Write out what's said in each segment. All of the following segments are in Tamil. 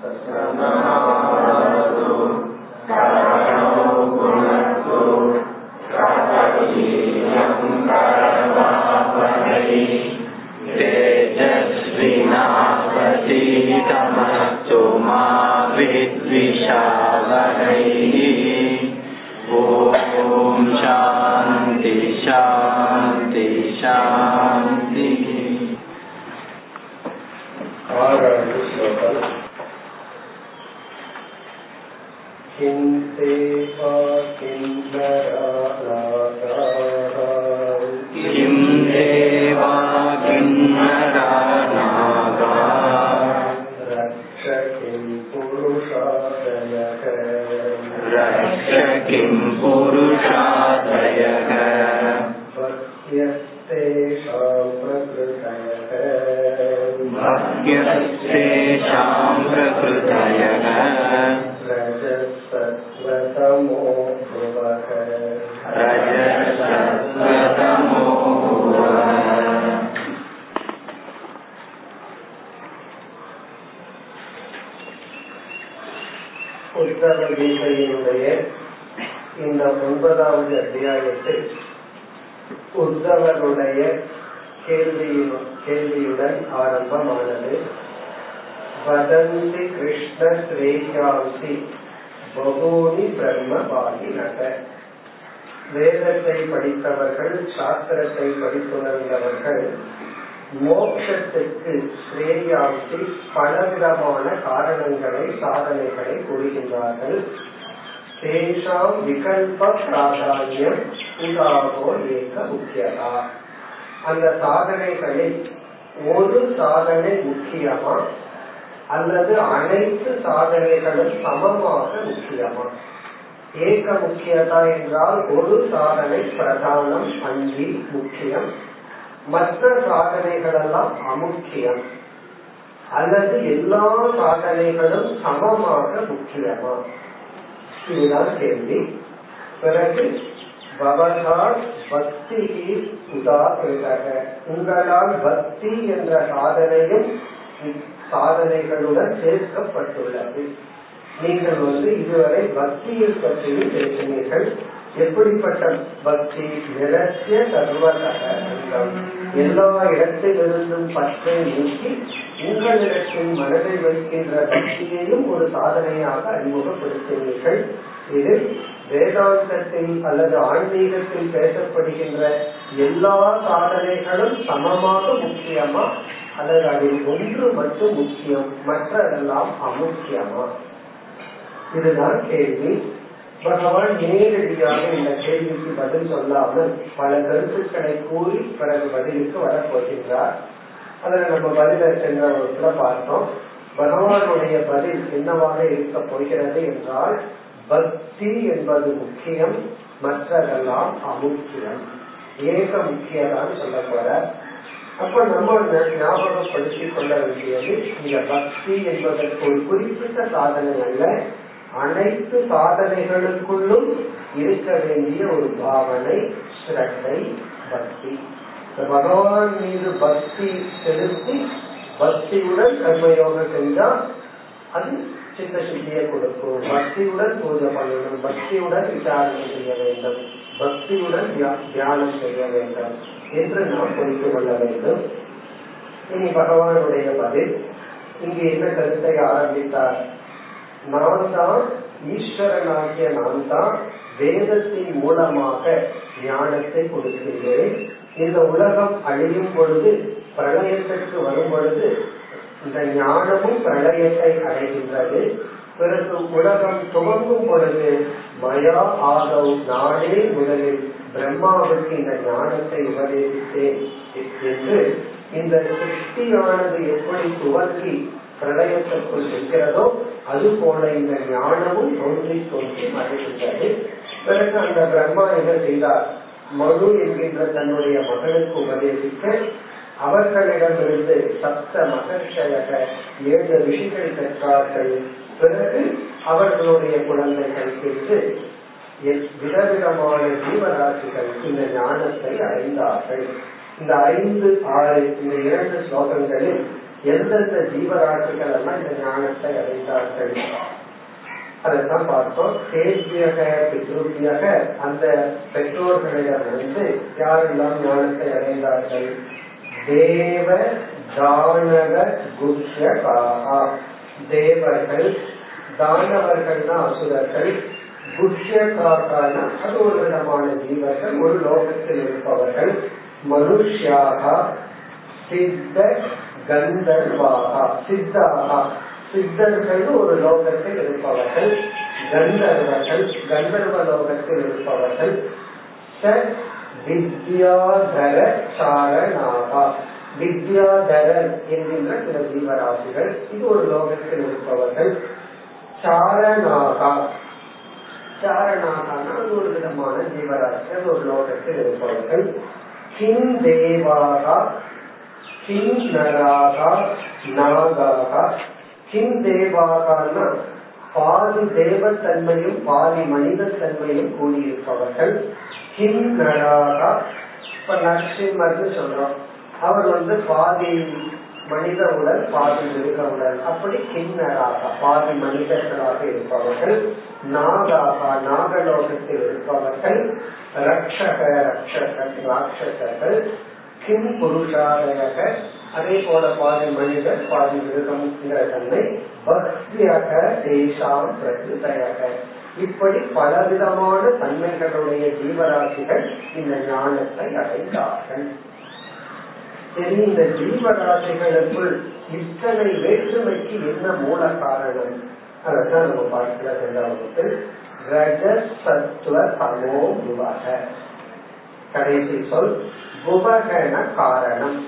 Selamun ஒன்பதாவது அத்தியாயத்தில் உத்தவருடைய கேள்வியுடன் ஆரம்பமானது வதந்தி கிருஷ்ண ஸ்ரேயாந்தி பகூனி பிரம்மபாலினக வேதத்தை படித்தவர்கள் சாஸ்திரத்தை படித்துணர்ந்தவர்கள் மோட்சத்துக்கு ஸ்ரேயாந்தி பலவிதமான காரணங்களை சாதனைகளை கூறுகின்றார்கள். தேஷாம் விகல்ப பிராதானியம் உதாகோ ஏக முக்கியதா அந்த சாதனைகளில் ஒரு சாதனை முக்கியமா அல்லது அனைத்து சாதனைகளும் சமமாக முக்கியமா? ஏக முக்கியதா என்றால் ஒரு சாதனை பிரதானம் அங்கி முக்கியம். மற்ற சாதனைகள் எல்லாம் அமுக்கியம். அல்லது எல்லா சாதனைகளும் சமமாக முக்கியமா? இதுதான் கேள்வி பிறகு பவதால் பக்தி உதாரணக உங்களால் பக்தி என்ற சாதனையும் சாதனைகளுடன் சேர்க்கப்பட்டுள்ளது நீங்கள் வந்து இதுவரை பக்தியை பற்றியும் பேசினீர்கள் எப்படிப்பட்ட பக்தி நிலத்திய சர்வதக எல்லா இடத்திலிருந்தும் பற்றை நீக்கி உங்களிடத்தில் மனதை வைக்கின்ற பக்தியையும் ஒரு சாதனையாக அறிமுகப்படுத்துவீர்கள் இது வேதாந்தத்தில் அல்லது ஆன்மீகத்தில் பேசப்படுகின்ற எல்லா சாதனைகளும் சமமாக முக்கியமா? அல்லது அதில் ஒன்று மட்டும் முக்கியம் மற்றதெல்லாம் அமுக்கியமா? இதுதான் கேள்வி. பகவான் நேரடியாக இந்த கேள்விக்கு பதில் சொல்லாமல் பல கருத்துக்களை கூறி பிறகு பதிலுக்கு வரப்போகின்றார். அதை நம்ம பதில சென்ற வகுப்புல பார்த்தோம். பகவானுடைய பதில் என்னவாக இருக்க போகிறது என்றால் பக்தி என்பது முக்கியம் மற்றதெல்லாம் அமுக்கியம். ஏக முக்கியதான் சொல்ல போற அப்ப நம்ம ஞாபகப்படுத்திக் கொள்ள வேண்டியது இந்த பக்தி என்பதற்கு ஒரு குறிப்பிட்ட சாதனை அல்ல. அனைத்து சாதனைகளுக்குள்ளும் இருக்க வேண்டிய ஒரு பாவனை ஸ்ரத்தை பக்தி. பகவான் மீது பக்தி செலுத்தி பக்தியுடன் கர்மயோகம் செஞ்சா அது சித்த சித்தியை கொடுக்கும். பக்தியுடன் பூஜை பண்ணணும். பக்தியுடன் விசாரணை செய்ய வேண்டும். பக்தியுடன் தியானம் செய்ய வேண்டும் என்று நாம் புரிந்து கொள்ள வேண்டும். இனி பகவானுடைய பதில். இங்கு என்ன கருத்தை ஆரம்பித்தார்? நான் தான் ஈஸ்வரனாகிய நான் தான் வேதத்தின் மூலமாக ஞானத்தை கொடுக்கின்றேன் இந்த உலகம் அழியும் பொழுது பிரளயத்திற்கு வரும் பொழுது இந்த ஞானமும் பிரளயத்தை அடைகின்றது. பிறகு உலகம் துவங்கும் பொழுது மயா ஆதவ் நானே முதலில் பிரம்மாவுக்கு இந்த ஞானத்தை உபதேசித்தேன் என்று இந்த சிருஷ்டியானது எப்படி துவங்கி பிரளயத்திற்குள் இருக்கிறதோ அது போல இந்த ஞானமும் தோன்றி தோன்றி மறைகின்றது. பிறகு அந்த பிரம்மா என்ன செய்தார்? மனு என்கின்ற தன்னுடைய மகனுக்கு உபதேசிக்க அவர்களிடமிருந்து சப்த மகர்ஷக ஏழு ரிஷிகள் பெற்றார்கள். பிறகு அவர்களுடைய குழந்தைகள் பெற்று விதவிதமான ஜீவராசிகள் இந்த ஞானத்தை அடைந்தார்கள். இந்த ஐந்து ஆறு இந்த இரண்டு ஸ்லோகங்களில் எந்தெந்த ஜீவராசிகள் எல்லாம் இந்த ஞானத்தை அடைந்தார்கள்? அதைத்தான் பார்த்தோம். தேவியக பித்ருபியக அந்த பெற்றோர்களிடமிருந்து யாரெல்லாம் ஞானத்தை அடைந்தார்கள்? தேவ தானவ குஷ்யகாகா தேவர்கள் தானவர்கள்னா அசுரர்கள். குஷ்யகாக்கான அது ஒரு விதமான ஜீவர்கள் ஒரு லோகத்தில் இருப்பவர்கள். மனுஷியாக சித்த கந்தர்வாகா. சித்தாக. சித்தர்கள் ஒரு லோகத்தில் இருப்பவர்கள் கந்தர்வர்கள் கந்தர்வ லோகத்தில் இருப்பவர்கள் ச வித்யாதர சாரணாகா. வித்யாதரர் என்கின்ற சில ஜீவராசிகள் இது ஒரு லோகத்தில் இருப்பவர்கள் சாரணாகா. சாரணாகனா அது ஒரு விதமான ஜீவராசிகள் ஒரு லோகத்தில் இருப்பவர்கள் கிம் தேவாகா கிம் நராகா நாகாகா. கிம் தேவாகனா பாதி தேவத்தன்மையும் பாதி மனித தன்மையும் கூடியிருப்பவர்கள் கிம் நராகா இப்ப நரசிம்மர்னு சொல்றோம் அவர் வந்து பாதி மனித உடல் பாதி மிருக உடல். அப்படி கிண்ணராக பாதி மனிதர்களாக இருப்பவர்கள் நாகாக நாகலோகத்தில் இருப்பவர்கள் ரக்ஷக ரக்ஷகர் ராட்சசர்கள் கிம் புருஷாலயக அதே போல பாதி மனிதர் பாதி மிருகம்ங்கிற தன்மை பக்தியாக தேசாம் பிரகிருதையாக இப்படி பலவிதமான தன்மைகளுடைய ஜீவராசிகள் இந்த ஞானத்தை அடைந்தார்கள். சரி இந்த ஜீவராசிகளுக்குள் இத்தனை வேற்றுமைக்கு என்ன மூல காரணம்? அதான் நம்ம பார்க்கிற இரண்டாவது ரஜ சத்துவ தமோ குவக கடைசி சொல் புவகன காரணம்.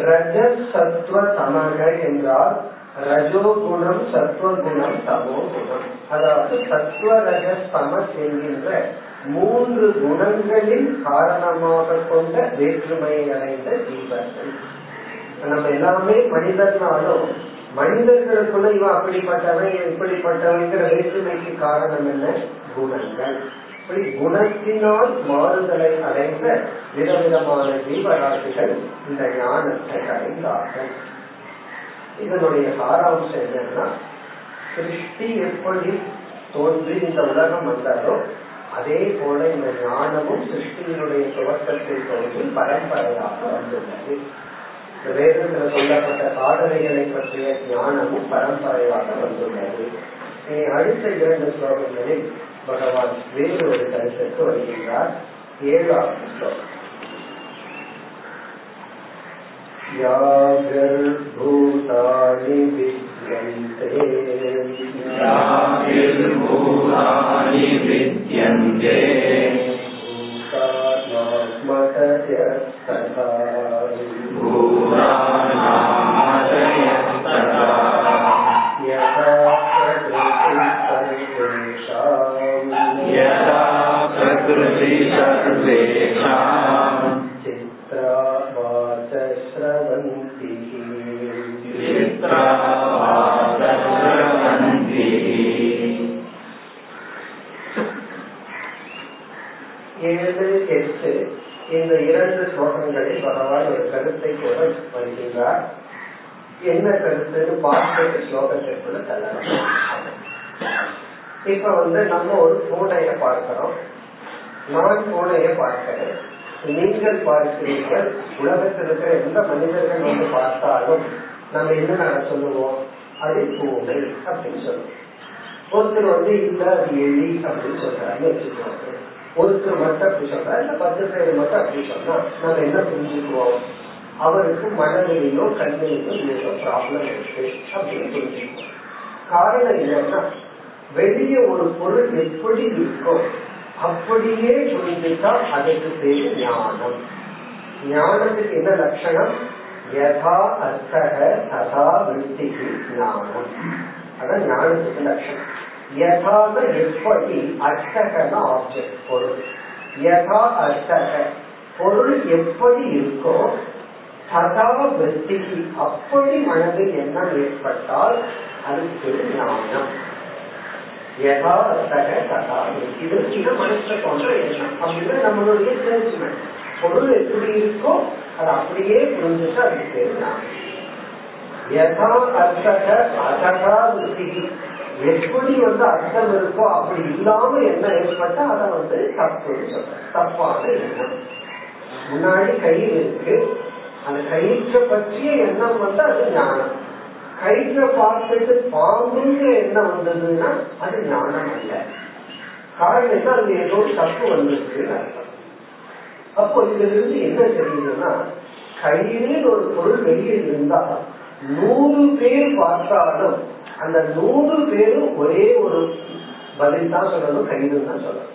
ரஜ சத்வ தமக என்றால் ரஜோகுணம் சத்துவகுணம் தமோ குணம். அதாவது சத்வ ரஜதமம் என்கின்ற மூன்று குணங்களின் காரணமாக கொண்ட வேற்றுமையை அடைந்த ஜீவர்கள். நம்ம எல்லாமே மனிதர்னாலும் மனிதர்களுக்குள்ள இவன் அப்படிப்பட்டவன் இப்படிப்பட்டவங்கிற வேற்றுமைக்கு காரணம் என்ன? குணங்கள். குணத்தினால் மாறுதலை அடைந்த விதவிதமான ஜீவராசிகள் இந்த ஞானத்தை அடைந்தார்கள். இதனுடைய சாராம்சம் என்னன்னா சிருஷ்டி எப்படி தோன்றி இந்த உலகம் வந்தாரோ அதே போல இந்த ஞானமும் சிருஷ்டியினுடைய துவக்கத்தில் தோன்றி பரம்பரையாக வந்துள்ளது. வேதத்தில் சொல்லப்பட்ட சாதனைகளை பற்றிய ஞானமும் பரம்பரையாக வந்துள்ளது. இனி அடுத்த இரண்டு ஸ்லோகங்களில் பகவான் வேறு ஒரு கருத்துக்கு வருகின்றார் ஏழாவது ஸ்லோகம் யாகர்பூதானி வித்யந்தே याभिर्भूतानि विद्यन्ते நான் பூனைய பார்க்கிறேன் நீங்கள் பார்க்கிறீர்கள். உலகத்தில் இருக்கிற எந்த மனிதர்கள் வந்து பார்த்தாலும் நம்ம என்ன நாங்க சொல்லுவோம்? அது பூனை அப்படின்னு சொல்லுவோம். ஒருத்தர் வந்து இல்ல அது எலி அப்படின்னு சொல்றாருன்னு வச்சுக்கோங்க. ஒருத்தர் மட்டும் அப்படி சொல்றா. இல்ல பத்து பேர் மட்டும் அப்படி சொன்னா நம்ம என்ன புரிஞ்சுக்குவோம்? அவருக்கு மனநிலையோ கண்ணிலையோ ஏதோ ப்ராப்ளம் இருக்கு அப்படின்னு புரிஞ்சுக்குவோம். காரணம் என்னன்னா வெளியே ஒரு பொருள் எப்படி இருக்கோ அப்படியே புரிஞ்சுட்டா அதுக்கு பேரு ஞானம். ஞானத்துக்கு என்ன லட்சணம்? யதா அர்த்தக ததா விருத்திக்கு ஞானம். அதான் ஞானத்துக்கு லட்சணம். யதான எப்படி? அர்த்தகன ஆப்ஜெக்ட் பொருள். யதா அர்த்தக பொருள் எப்படி இருக்கோ ததா விருத்திக்கு அப்படி மனதில் எண்ணம் ஏற்பட்டால் அதுக்கு ஞானம். யதா அர்த்தக ததா இது சின்ன மனசுல போன்ற எண்ணம் அப்படின்னு நம்மளுடைய ஜட்ஜ்மெண்ட் பொருள் எப்படி இருக்கோ அது அப்படியே புரிஞ்சுட்டு அதுக்கு பேரு ஞானம் யதா அர்த்தக அதகா விருத்தி எப்படி வந்து அர்த்தம் இருக்கோ அப்படி இல்லாம என்ன ஏற்பட்டா அதை வந்து தப்புன்னு சொல்ற தப்பான எண்ணம் முன்னாடி கயிறு இருக்கு அந்த கயிற்றை பற்றிய எண்ணம் வந்து அது ஞானம் கயிற்றை பார்த்துட்டு பாம்புங்கிற எண்ணம் வந்ததுன்னா அது ஞானம் அல்ல. காரணம் என்ன? அது ஏதோ தப்பு வந்திருக்குன்னு அர்த்தம். அப்போ இதுல இருந்து என்ன தெரியுதுன்னா கையில் ஒரு பொருள் வெளியே இருந்தா நூறு பேர் பார்த்தாலும் அந்த நூறு பேரும் ஒரே ஒரு பதில் தான் சொல்லணும் கயிறுன்னு தான் சொல்லணும்.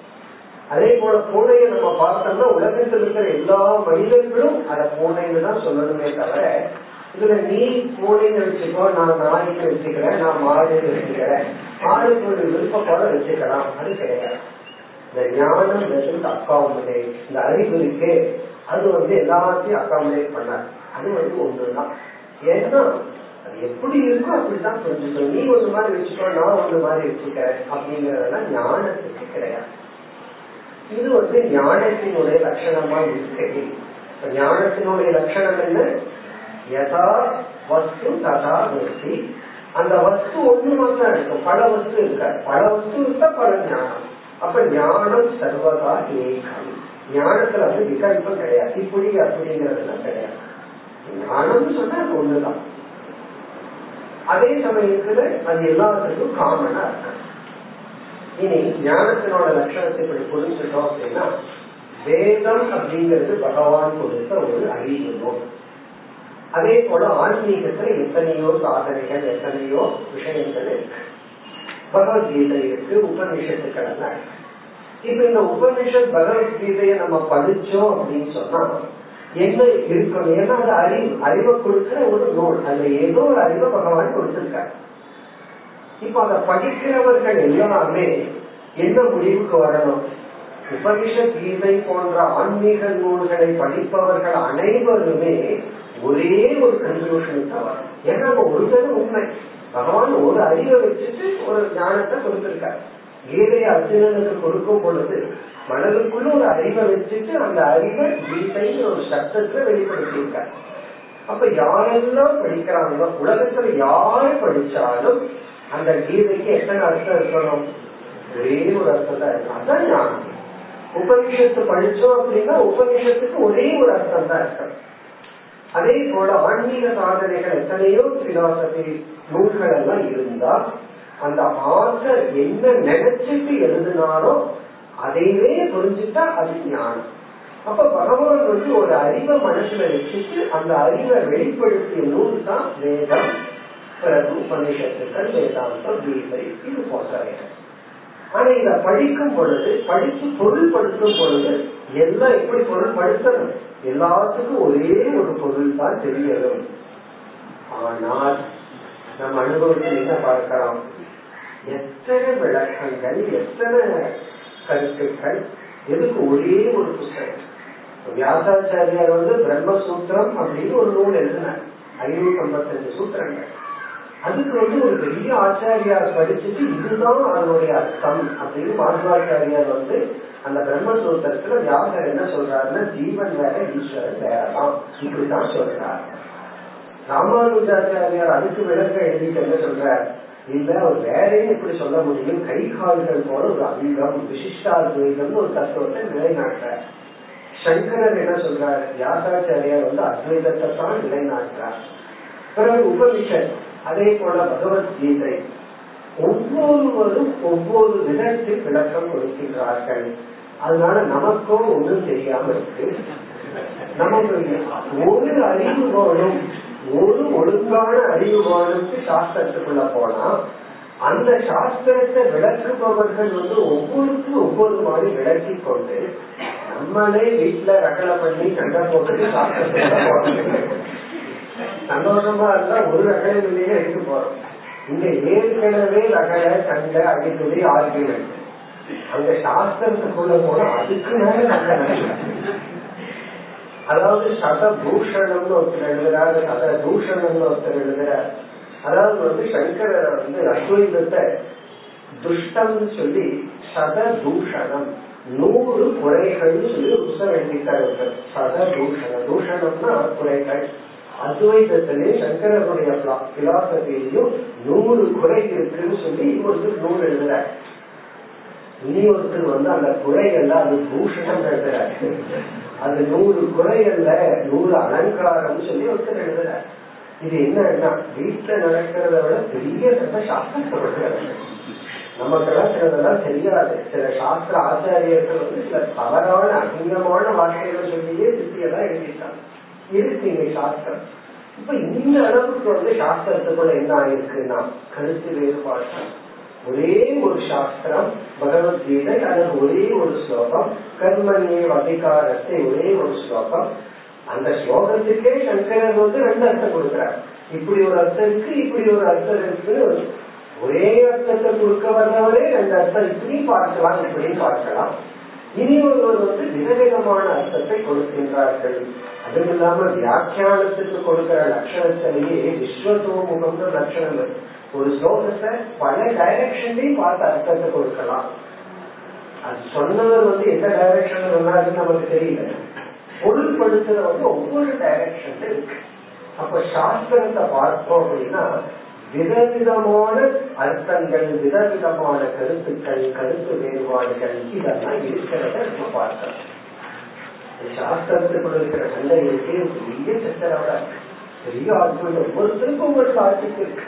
அதே போல பூனையை நம்ம பார்த்தோம்னா உலகத்தில் இருக்கிற எல்லா மனிதர்களும் அதை பூனைன்னு தான் சொல்லணுமே தவிர இதுல நீ பூனைன்னு வச்சுக்கோ நான் நாய்க்கு வச்சுக்கிறேன் நான் மாடுன்னு வச்சுக்கிறேன். ஆளுக்கு ஒரு விருப்பத்தோட வச்சுக்கலாம். அது கிடையாது. இந்த ஞானம் வெறும் அக்காமடேட் இந்த அறிவு இருக்கு அது வந்து எல்லாத்தையும் அக்காமடேட் பண்ணார் அது வந்து ஒண்ணுதான். ஏன்னா அது எப்படி இருக்கோ அப்படிதான் புரிஞ்சுக்கணும் நீ ஒரு மாதிரி வச்சுக்கோ நான் ஒரு மாதிரி வச்சுக்கிறேன் அப்படிங்கறதெல்லாம் ஞானத்துக்கு கிடையாது. இது வந்து ஞானத்தினுடைய லட்சணமா இருக்கு. ஞானத்தினுடைய லட்சணம் என்ன? யதா வஸ்து ததா விருத்தி அந்த வஸ்து ஒண்ணு மட்டும் இருக்கும் பல வஸ்து இருக்க. பல வஸ்து இருக்க பல ஞானம். அப்ப ஞானம் சர்வதா ஏகம். ஞானத்துல வந்து விகல்பம் கிடையாது. இப்படி அப்படிங்கறதுலாம் கிடையாது. ஞானம் சொன்னா அது ஒண்ணுதான். அதே சமயத்துல அது எல்லாத்துக்கும் காமனா இருக்கு. இனி ஞானத்தினோட லட்சணத்தை இப்படி புரிஞ்சுட்டோம் அப்படின்னா வேதம் அப்படிங்கிறது பகவான் கொடுத்த ஒரு அறிவு. நோக்கம் அதே போல ஆன்மீகத்துல எத்தனையோ சாதனைகள் எத்தனையோ விஷயங்கள் இருக்கு. பகவத்கீதை இருக்கு உபநிஷத்துக்கள் எல்லாம் இருக்கு இப்ப இந்த உபனிஷத் பகவத்கீதையை நம்ம படிச்சோம் அப்படின்னு சொன்னா என்ன இருக்கணும்? ஏன்னா அது அறிவு. அறிவை கொடுக்கிற ஒரு நூல். அதுல ஏதோ ஒரு அறிவை பகவான் கொடுத்திருக்காரு. இப்ப அதை படிக்கிறவர்கள் எல்லாமே என்ன முடிவுக்கு வரணும்? உபனிஷத் கீதை போன்ற ஆன்மீக நூல்களை படிப்பவர்கள் அனைவருமே ஒரே ஒரு கன்க்ளூஷன் தான் வரும். ஏன்னா நம்ம ஒருத்தர் உண்மை. பகவான் ஒரு அறிவை வச்சுட்டு ஒரு ஞானத்தை கொடுத்திருக்காரு. கீதையை அர்ஜுனனுக்கு கொடுக்கும் பொழுது மனதுக்குள்ள ஒரு அறிவை வச்சுட்டு அந்த அறிவை கீதைன்னு ஒரு சப்தத்துல வெளிப்படுத்தியிருக்காரு. அப்ப யாரெல்லாம் படிக்கிறாங்களோ உலகத்துல யாரு படிச்சாலும் அந்த கீதைக்கு எத்தனை அர்த்தம் இருக்கணும்? ஒரே ஒரு அர்த்தம் தான் இருக்கும் அதான் ஞானம். உபநிஷத்து படிச்சோம் அப்படின்னா உபநிஷத்துக்கு ஒரே ஒரு அர்த்தம் தான் இருக்கணும். அதே போல ஆன்மீக சாதனைகள் எத்தனையோ பிலாசபி நூல்கள் எல்லாம் இருந்தா அந்த ஆசர் என்ன நினைச்சிட்டு எழுதினாரோ அதையே புரிஞ்சுட்டா அது ஞானம். அப்ப பகவான் வந்து ஒரு அறிவை மனசுல வச்சுட்டு அந்த அறிவை வெளிப்படுத்திய நூல் தான் வேதம் பிறகு உபநிஷத்துக்கள் வேதாந்தம் கீதை இது போன்றவைகள். ஆனா இத படிக்கும் பொழுது படித்து பொருள்படுத்தும் பொழுது எல்லாம் எப்படி பொருள்படுத்தணும் எல்லாத்துக்கும் ஒரே ஒரு பொருள் தான் தெரியணும் ஆனால் நம்ம அனுபவத்தில் என்ன பார்க்கிறோம் எத்தனை விளக்கங்கள் எத்தனை கருத்துக்கள் எதுக்கு ஒரே ஒரு புத்தகம்? வியாசாச்சாரியார் வந்து பிரம்மசூத்திரம் அப்படின்னு ஒரு நூல் எழுதினார். ஐநூத்தி ஐம்பத்தஞ்சு சூத்திரங்கள். அதுக்கு வந்து ஒரு பெரிய ஆச்சாரியார் படிச்சுட்டு இதுதான் அதனுடைய அர்த்தம் அப்படின்னு மாதவாச்சாரியார் வந்து அந்த பிரம்மசூத்திரத்துல வியாசர் என்ன சொல்றாருன்னா ஜீவன் வேற ஈஸ்வரன் வேறதான். இப்படிதான் சொல்றாரு. ராமானுஜாச்சாரியார் அதுக்கு விளக்க எழுதிட்டு என்ன சொல்றார்? இல்ல அவர் வேறையும் இப்படி சொல்ல முடியும்? கை கால்கள் போல ஒரு அபிகம் விசிஷ்டாத்வைதம் ஒரு தத்துவத்தை நிலைநாட்டுறார். சங்கரர் என்ன சொல்றாரு? வியாசாச்சாரியார் வந்து அத்வைதத்தை தான் நிலைநாட்டுறார். பிறகு உபனிஷத் அதே போல பகவத்கீதை ஒவ்வொருவரும் ஒவ்வொரு விதத்தில் விளக்கம் கொடுக்கின்றார்கள். அதனால நமக்கும் ஒன்றும் தெரியாம இருக்கு. நமக்கு ஒரு அறிவு ஒரு ஒழுங்கான அறிவு சாஸ்திரத்துக்குள்ள போனா அந்த சாஸ்திரத்தை விளக்குபவர்கள் வந்து ஒவ்வொருக்கும் ஒவ்வொரு மாதிரி விளக்கி கொண்டு நம்மளே வீட்டுல ரகலை பண்ணி கண்ட போட்டு சாஸ்திரத்துக்குள்ள போறது சந்தோஷமா இருந்தா ஒரு ரகலையிலேயே எடுத்து போறோம். இங்க ஏற்கனவே ரகலை கண்ட அடிக்கடி ஆர்கியூமெண்ட் அந்த சாஸ்திரத்துக்குள்ள போனா அதுக்கு மேல ரகலை அதாவது சதபூஷணம்னு ஒருத்தர் எழுதுறாரு சதபூஷணம்னு ஒருத்தர் எழுதுறார். அதாவது வந்து சங்கரர் வந்து அத்வைதத்தை துஷ்டம்னு சொல்லி சதபூஷணம் நூறு குறைகள்னு சொல்லி புத்தகம் எழுதிட்டார் சதபூஷணம் தூஷணம்னா குறைகள். அத்வைதத்திலே சங்கரனுடைய பிலாசபிலையும் நூறு குறை இருக்குன்னு சொல்லி ஒருத்தர் நூல் எழுதுற இனி ஒருத்தர் வந்து அந்த குறைகள்ல அது பூஷணம் எழுதுறார் அது நூறு குறைகள்ல நூறு அலங்காரம் சொல்லி ஒருத்தர் எழுதுறார். இது என்னன்னா வீட்டுல நடக்கிறத விட பெரிய சட்ட சாஸ்திரப்படுகிறது நமக்கெல்லாம் சிலதெல்லாம் தெரியாது. சில சாஸ்திர ஆச்சாரியர்கள் வந்து சில தவறான அசிங்கமான வார்த்தைகள் சொல்லியே சித்தியெல்லாம் எழுதிட்டாங்க. இருக்கு இங்க சாஸ்திரம்? இப்ப இந்த அளவுக்கு வந்து சாஸ்திரத்துக்குள்ள என்ன ஆயிருக்குன்னா கருத்து வேறுபாடு. ஒரே ஒரு சாஸ்திரம் பகவத்கீதை அதன் ஒரே ஒரு ஸ்லோகம் கர்மனே அதிகாரத்தை ஒரே ஒரு ஸ்லோகம். அந்த ஸ்லோகத்துக்கே சங்கரர் வந்து ரெண்டு அர்த்தம் கொடுக்கிறார். இப்படி ஒரு அர்த்தம் இருக்கு இப்படி ஒரு அர்த்தம் இருக்கு. ஒரே அர்த்தத்தை கொடுக்க வந்தவரே ரெண்டு அர்த்தம் இப்படி பார்க்கலாம் இப்படி பார்க்கலாம். இனி ஒருவர் வந்து விதவிதமான அர்த்தத்தை கொடுக்கின்றார்கள். அதுவும் இல்லாம வியாக்கியானத்துக்கு கொடுக்கிற லட்சணத்திலேயே விஸ்வதோமுகம்னு லட்சணம் இருக்கு ஒரு ஸ்லோகத்தை பல டைரக்ஷன்லயும் பார்த்து அர்த்தத்தை கொடுக்கலாம். அது சொன்னவர் வந்து எந்த டைரக்ஷன் சொன்னாருன்னு நமக்கு தெரியல. பொருள்படுத்துற வந்து ஒவ்வொரு டைரக்ஷன்ல இருக்கு. அப்ப சாஸ்திரத்தை பார்த்தோம் அப்படின்னா விதவிதமான அர்த்தங்கள் விதவிதமான கருத்துக்கள் கருத்து வேறுபாடுகள் இதெல்லாம் இருக்கிறத நம்ம பார்க்கலாம் சாஸ்திரத்துக்குள்ள இருக்கிற சண்டை பெரிய சித்தரவா பெரிய ஆத்மீகம் ஒவ்வொருத்தருக்கும் ஒரு சாட்சிக்கு இருக்கு.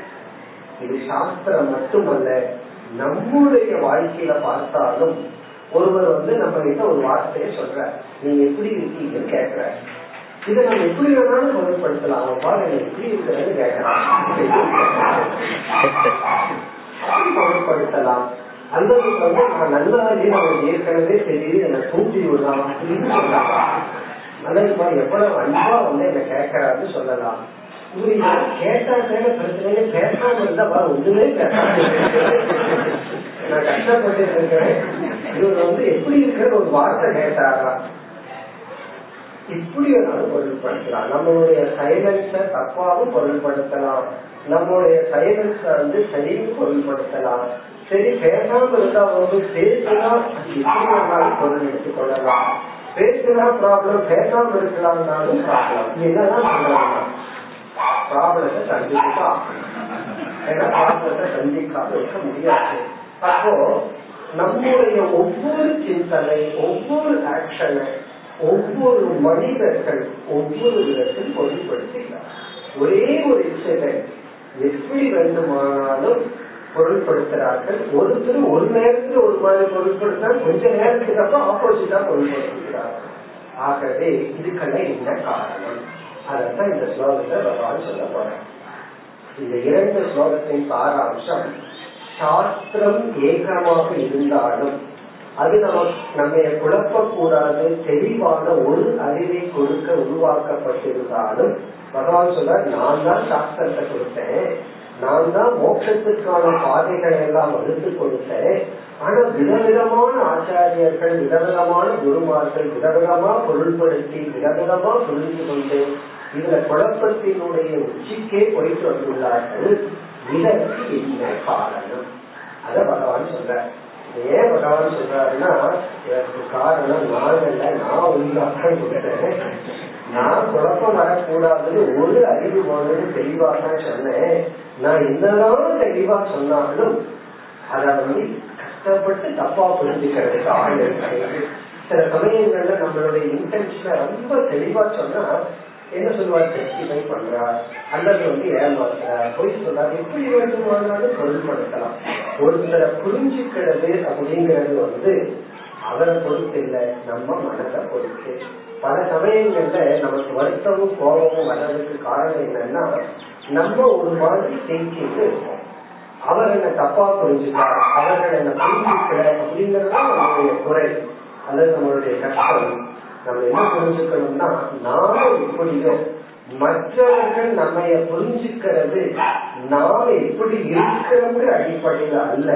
இது சாஸ்திரம் மட்டுமல்ல நம்முடைய வாழ்க்கையில பார்த்தாலும் ஒருவர் வந்து நம்ம கிட்ட ஒரு வார்த்தையை சொல்ற நீங்க எப்படி இருக்கீங்கன்னு கேட்கிற இதை நம்ம எப்படி வேணாலும் பொருட்படுத்தலாம் அவன் பாரு எப்படி இருக்கிறது கேட்கலாம் அப்படி பொருட்படுத்தலாம் அல்லது வந்து நான் நல்லதாலே அவன் ஏற்கனவே தெரியுது என்னை தூண்டி விடலாம் அப்படின்னு சொல்லலாம் அல்லது எவ்வளவு அன்பா வந்து என்ன கேட்கறாருன்னு சொல்லலாம். கேட்டா பிரச்சனையே பேசாம இருந்தா ஒண்ணுமே பேசாம நான் கஷ்டப்பட்டு இருக்கிறேன். இவர் வந்து எப்படி இருக்கிற ஒரு வார்த்தை கேட்டாரா? இப்படி வேணாலும் பொருள்படுத்தலாம் நம்மளுடைய சைலன்ஸ தப்பாவும் பொருள்படுத்தலாம் நம்மளுடைய சைலன்ஸ வந்து சரியும் பொருள்படுத்தலாம் சரி பேசாம இருந்தா போது பேசினா எப்படி பொருள் எடுத்துக்கொள்ளலாம் பேசினா ப்ராப்ளம் பேசாம இருக்கலாம்னாலும் ப்ராப்ளம் என்னதான் சொல்லலாம் ப்ராப்ளத்தை சந்திச்சுதான் ஏன்னா ப்ராப்ளத்தை சந்திக்காம இருக்க முடியாது. அப்போ நம்முடைய ஒவ்வொரு சிந்தனை ஒவ்வொரு ஆக்ஷனை ஒவ்வொரு மனிதர்கள் ஒவ்வொரு விதத்தில் பொருள்படுத்துகிறார். ஒரே ஒரு இன்சிடென்ட் எப்படி வேண்டுமானாலும் பொருள்படுத்துறார்கள் ஒருத்தர் ஒரு நேரத்தில் ஒரு மாதிரி பொருள்படுத்தினால் கொஞ்ச நேரத்துக்கு அப்புறம் ஆப்போசிட்டா பொருள்படுத்துகிறார். ஆகவே இதுக்கெல்லாம் என்ன காரணம்? அதான் இந்த ஸ்லோகத்தை பகவான் சொல்ல போறேன் இந்த இரண்டு ஸ்லோகத்தின் சாராம்சம் சாஸ்திரம் ஏகமாக இருந்தாலும் அது நம்ம நம்ம குழப்பக்கூடாது தெளிவான ஒரு அறிவை கொடுக்க உருவாக்கப்பட்டிருந்தாலும் பகவான் சொல்ற நான் தான் சாஸ்திரத்தை கொடுத்தேன். நான் தான் மோட்சத்திற்கான பாதைகளை எல்லாம் வகுத்து கொடுத்தேன். ஆனா விதவிதமான ஆச்சாரியர்கள் விதவிதமான குருமார்கள் விதவிதமா பொருள்படுத்தி விதவிதமா புரிந்து கொண்டு இதுல குழப்பத்தினுடைய உச்சிக்கே போயிட்டு வந்துள்ளார்கள். இதற்கு என்ன காரணம்? அத பகவான் சொல்ற ஏன் பகவான் சொல்றாருன்னா எனக்கு காரணம் நான் இல்ல நான் உண்டாக கொடுத்தேன் நான் குழப்பம் வரக்கூடாதுன்னு ஒரு அறிவு போனது தெளிவாக சொன்னேன். நான் என்னதான் தெளிவா சொன்னாலும் அத வந்து கஷ்டப்பட்டு தப்பா புரிஞ்சுக்கிறதுக்கு ஆள் சில சமயங்கள்ல நம்மளுடைய இன்டென்ஷனை ரொம்ப தெளிவா சொன்னா என்ன சொல்லுவார்? ஜஸ்டிஃபை பண்றார் அல்லது வந்து ஏமாத்துறார் பொய் சொல்றார் எப்படி வேண்டுமானாலும் பொருள்படுத்தலாம். ஒருத்தரை புரிஞ்சுக்கிறது அப்படிங்கிறது வந்து அவரை பொறுத்து இல்லை. நம்ம மனதை பொறுத்து. பல சமயங்கள்ல நமக்கு வருத்தமும் கோபமும் வர்றதுக்கு காரணம் என்னன்னா நம்ம ஒரு மாதிரி தேங்கிட்டு இருப்போம் அவர் என்ன தப்பா புரிஞ்சுட்டார் அவர்கள் என்ன புரிஞ்சுக்கல அப்படிங்கறதுதான் நம்மளுடைய குறை அல்லது நம்மளுடைய கஷ்டம். நம்ம என்ன புரிஞ்சுக்கணும்னா நாம எப்படியோ மற்றவர்கள் நம்ம புரிஞ்சுக்கிறது நாம எப்படி இருக்கிறோங்கிற அடிப்படையில அல்ல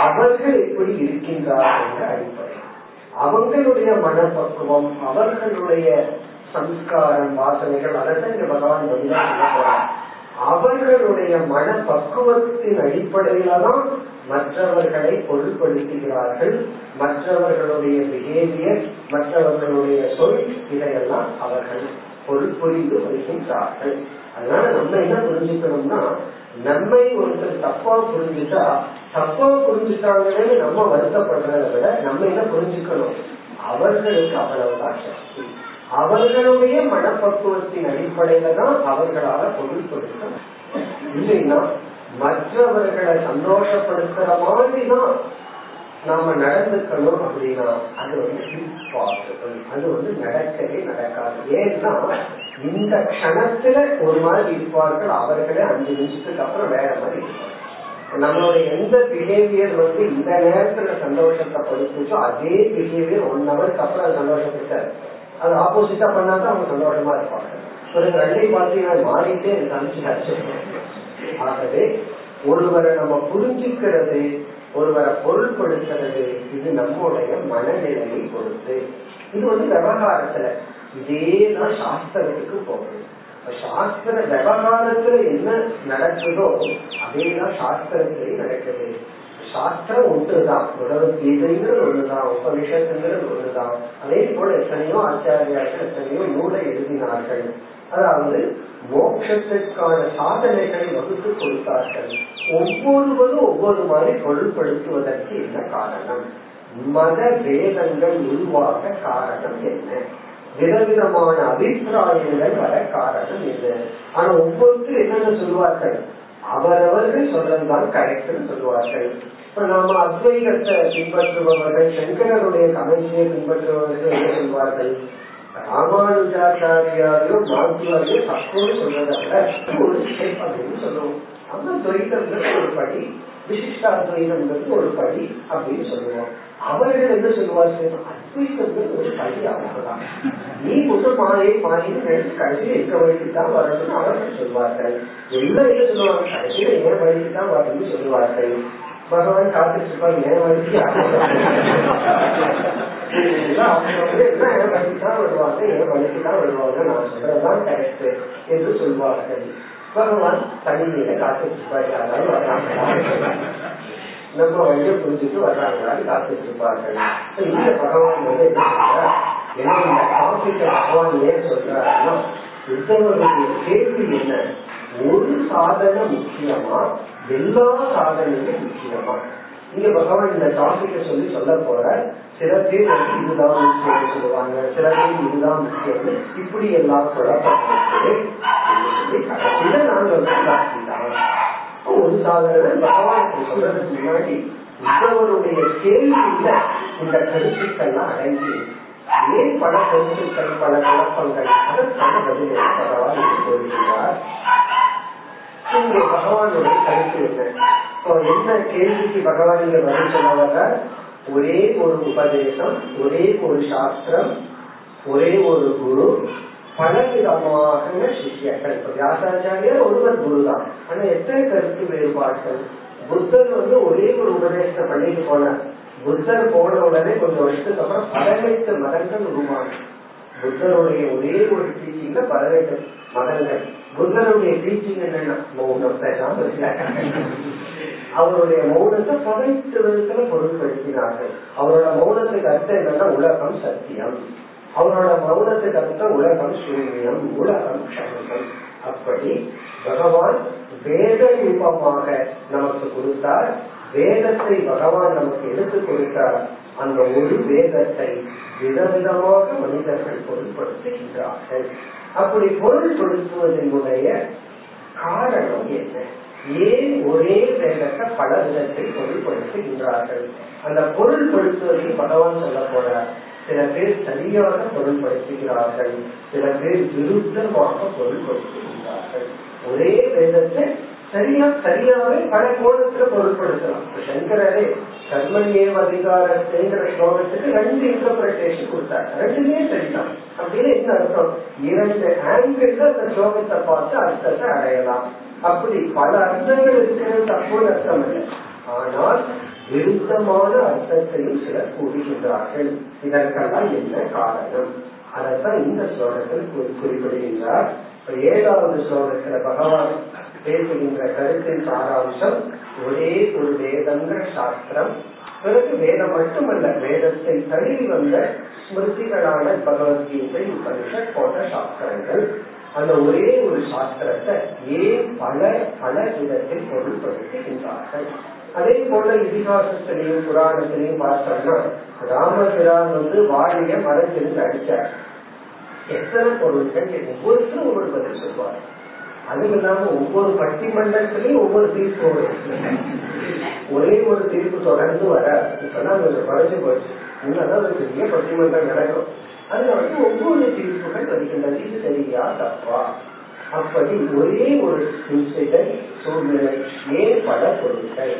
அவர்கள் எப்படி இருக்கின்றார்கள் என்ற அடிப்படை அவங்களுடைய மனப்பக்குவம் அவர்களுடைய சம்ஸ்காரம் வாசனைகள் அதைத்தான் இங்க பகவான் வந்து அவர்களுடைய மனப்பக்குவத்தின் அடிப்படையில தான் மற்றவர்களை பொருட்படுத்துகிறார்கள். மற்றவர்களுடைய பிஹேவியர் மற்றவர்களுடைய சொல் இதையெல்லாம் அவர்கள் பொருட்புரிந்து வருகின்றார்கள். அதனால நம்ம என்ன புரிஞ்சுக்கணும்னா நம்மை ஒருத்தர் தப்பா புரிஞ்சுட்டா தப்பா புரிஞ்சுட்டாங்கன்னு நம்ம வருத்தப்படுறதை விட நம்ம என்ன புரிஞ்சுக்கணும்? அவர்களுக்கு அவ்வளவுதான் சக்தி. அவர்களுடைய மனப்பக்குவத்தின் அடிப்படையில தான் அவர்களால பொருள் கொடுக்க இல்லைன்னா மற்றவர்களை சந்தோஷப்படுத்துற மாதிரி தான் நாம நடந்துக்கணும் அப்படின்னா அது வந்து இம்பாசிபிள் அது வந்து நடக்கவே நடக்காது. ஏன்னா இந்த கணத்துல ஒரு மாதிரி இருப்பார்கள் அவர்களே அஞ்சு நிமிஷத்துக்கு அப்புறம் வேற மாதிரி இருப்பாங்க நம்மளுடைய எந்த பிஹேவியர் வந்து இந்த நேரத்துல சந்தோஷத்தை படுத்துச்சோ அதே பிஹேவியர் ஒன் ஹவருக்கு அப்புறம் சந்தோஷப்பட்டார் அது ஆப்போசிட்டா பண்ணாதான் அவங்க சந்தோஷமா இருப்பாங்க. ஒரு ரெண்டை பார்த்தீங்கன்னா மாறிட்டே சமைச்சு ஆகவே ஒருவரை நம்ம புரிஞ்சுக்கிறது ஒருவரை பொருள்படுத்துறது இது நம்முடைய மனநிலையை பொறுத்து. இது வந்து விவகாரத்துல. இதேதான் சாஸ்திரத்துக்கு போகுது. சாஸ்திர விவகாரத்துல என்ன நடக்குதோ அதேதான் சாஸ்திரத்திலேயும் நடக்குது. சாஸ்திரம் ஒன்றுதான். கீதைங்கிறது ஒண்ணுதான் உபனிஷத்துங்கிறது ஒண்ணுதான் அதே போல எத்தனையோ ஆச்சாரியார்கள் எத்தனையோ நூலை எழுதினார்கள். அதாவது மோட்சத்திற்கான சாதனைகளை வகுத்து கொடுத்தார்கள். ஒவ்வொருவரும் ஒவ்வொரு மாதிரி பொருள்படுத்துவதற்கு என்ன காரணம்? மத வேதங்கள் உருவாக காரணம் என்ன? விதவிதமான அபிப்பிராயங்கள் வர காரணம் என்ன? ஆனா ஒவ்வொருத்தரும் என்னென்ன சொல்லுவார்கள்? அவரவர்கள் சொல்றதுதான் கரெக்ட்னு சொல்லுவார்கள். இப்ப நாம அத்வைதத்தை பின்பற்றுபவர்கள் சங்கரனுடைய கமெண்ட்ஸை பின்பற்றுபவர்கள் என்ன சொல்வார்கள்? ராமானுஜாச்சாரியாரையும் மாத்தியாரையோ தப்போடு சொல்றதால ஒரு ஸ்டெப் அப்படின்னு சொல்லுவோம். அந்த துவைதங்கிறது ஒரு படி விசிஷ்டாத்வைதங்கிறது ஒரு படி அப்படின்னு சொல்லுவோம். அவர்கள் என்ன சொல்லுவார்கள்? அத்வைதங்கிறது ஒரு படி அவ்வளவுதான். நீ மட்டும் மாயை மாறின்னு நினைச்சு கடைசியில் எங்க வழிக்கு தான் வரணும்னு அவர்கள் சொல்வார்கள். எல்லாம் என்ன சொல்லுவாங்க? கடைசியில் எங்க வழிக்கு தான் வரணும்னு சொல்லுவார்கள். பகவான் காத்துட்டு இருப்பாங்க என் வழிக்கு வருவாங்க என் வழிக்கு தான் வருவாங்க நான் சொல்றதுதான் கரெக்ட் என்று சொல்வார்கள். பகவான் தனிமையில காத்துட்டு இருப்பாரு அதாவது வர்றாங்க நம்ம வந்து புரிஞ்சுட்டு வர்றாங்களான்னு காத்துட்டு இருப்பார்கள். இந்த பகவான் வந்து என்ன சொல்றார்? இந்த பகவான் ஏன் சொல்றாருன்னா உத்தவருடைய கேள்வி என்ன? ஒரு சாதனை முக்கியமா எல்லா சாதனையும் முக்கியமான இங்க பகவான் இந்த டாபிக்க சொல்லி சொல்ல போற சில பேர் வந்து இதுதான் முக்கியம் சொல்லுவாங்க. சில பேர் இதுதான் முக்கியம் இப்படி எல்லாம் குழப்பப்பட்டு நாங்க வந்து ஒரு சாதனை பகவான் சொல்றதுக்கு முன்னாடி உத்தவருடைய கேள்வியில இந்த கருத்துக்கள்லாம் அடங்கி ஏன் பல கருத்துக்கள் பல குழப்பங்கள்? அதற்கான பதிலை பகவான் சொல்கிறார் இங்கே பகவானுடைய கருத்து இப்போ என்ன கேள்விக்கு பகவான் இங்க பதில் சொல்லுவாங்க ஒரே ஒரு உபதேசம் ஒரே ஒரு சாஸ்திரம் ஒரே ஒரு குரு பலவிதமான சிஷியர்கள். இப்ப வியாசாச்சாரியர் ஒருவர் குரு தான் ஆனா எத்தனை கருத்து வேறுபாடுகள்? புத்தர் வந்து ஒரே ஒரு உபதேசத்தை பண்ணிட்டு போனார். புத்தர் போன உடனே கொஞ்சம் வருஷத்துக்கு அப்புறம் பதினெட்டு மதங்கள் உருவாங்க புத்தருடைய ஒரே ஒரு டீச்சிங்ல பதினெட்டு மதங்கள். புத்தருடைய டீச்சிங் என்னன்னா மௌனம் அவருடைய மௌனத்தை பதினெட்டு விதத்துல பொருட்படுத்தினார்கள். அவரோட மௌனத்துக்கு அர்த்தம் என்னன்னா உலகம் சத்தியம். அவரோட மௌனத்துக்கு அர்த்தம் உலகம் சூரியம் உலகம் சமூகம் அப்படி பகவான் வேத ரூபமாக நமக்கு கொடுத்தார். வேதத்தை பகவான் நமக்கு எடுத்து கொடுத்தார். அந்த ஒரு வேதத்தை விதவிதமாக மனிதர்கள் பொருட்படுத்துகின்றார்கள். அப்படி பொருள்படுத்துவதனுடைய காரணம் என்ன? ஏன் ஒரே வேதத்தை பல விதத்தை பொருள்படுத்துகின்றார்கள்? அந்த பொருள்படுத்துவதை பகவான் சொல்ல போறார். சில பேர் சரியாக பொருள்படுத்துகிறார்கள். சில பேர் விருத்தமாக பொருள்படுத்துகின்றார்கள். ஒரே வேதத்தை சரியா சரியாவே பல கோணத்துல பொருட்படுத்தலாம். சங்கரே கர்மணியேவ அதிகாரத்தைங்கிற ஸ்லோகத்துக்கு ரெண்டு இன்டர்பிரேஷன் கொடுத்தார் ரெண்டுமே சரிதான். அப்படின்னு என்ன அர்த்தம்? இரண்டு ஆங்கிள் அந்த ஸ்லோகத்தை பார்த்து அர்த்தத்தை அடையலாம். அப்படி பல அர்த்தங்கள் இருக்கிறது தப்பு அர்த்தம் இல்லை. ஆனால் விருத்தமான அர்த்தத்தையும் சிலர் கூறுகின்றார்கள். இதற்கெல்லாம் என்ன காரணம்? அதைத்தான் இந்த ஸ்லோகத்தில் குறிப்பிடுகின்றார். ஏழாவது ஸ்லோகத்துல பகவான் பேசுகின்ற கருத்தின் சாராம்சம் ஒரே ஒரு வேதங்கிற சாஸ்திரம். பிறகு வேதம் மட்டுமல்ல வேதத்தை தழுவி வந்த ஸ்மிருதிகளான பகவத்கீதை உபனிஷத் போன்ற சாஸ்திரங்கள். அந்த ஒரே ஒரு சாஸ்திரத்தை ஏன் பல பல விதத்தில் பொருள்படுத்துகின்றார்கள். அதே போல இதிகாசத்திலையும் புராணத்திலையும் பார்த்தோம்னா ராமபிரான் வந்து வாழிய மரத்திலிருந்து அடிச்சார். எத்தனை பொருட்கள் ஒவ்வொருத்தரும் ஒரு பதில் சொல்வார்கள் அதுவும் இல்லாம ஒவ்வொரு பட்டிமன்றத்திலையும் ஒவ்வொரு தீர்ப்பு வரும். ஒரே ஒரு தீர்ப்பு தொடர்ந்து வர இப்பதான் கொஞ்சம் குறைஞ்சு போச்சு. முன்னதான் ஒரு பெரிய பட்டிமன்றம் நடக்கும். அதுல வந்து ஒவ்வொரு தீர்ப்புகள் வருகின்றது இது சரியா தப்பா? அப்படி ஒரே ஒரு இன்சிடென்ட் சூழ்நிலை ஏன் பல பொருட்கள்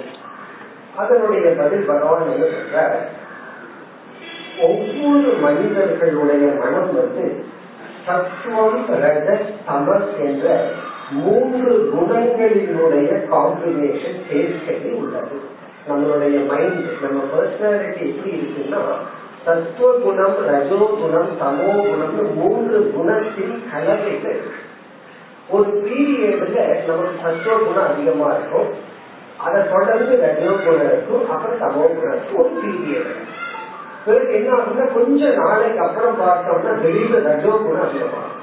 அதனுடைய பதில் பகவான் என்ன சொல்ற ஒவ்வொரு மனிதர்களுடைய மனம் வந்து சத்துவம் ரஜ தமஸ் என்ற மூன்று குணங்களினுடைய காம்பினேஷன் சேர்க்கை உள்ளது. நம்மளுடைய மைண்ட் நம்ம பர்சனாலிட்டி எப்படி இருக்குன்னா சத்துவ குணம் ரஜோ குணம் தமோ குணம்னு மூன்று குணத்தின் கலவைகள். இருக்கு ஒரு பீரியட்ல நமக்கு சத்துவ குணம் அதிகமா இருக்கும். அதை தொடர்ந்து ரஜோ குணம் இருக்கும் அப்புறம் தமோ குணம் இருக்கும். ஒரு பீரியட் பிறகு என்ன ஆகுதுன்னா கொஞ்ச நாளைக்கு அப்புறம் பார்த்தோம்னா வெளியில ரஜோ குணம் அதிகமாகும்.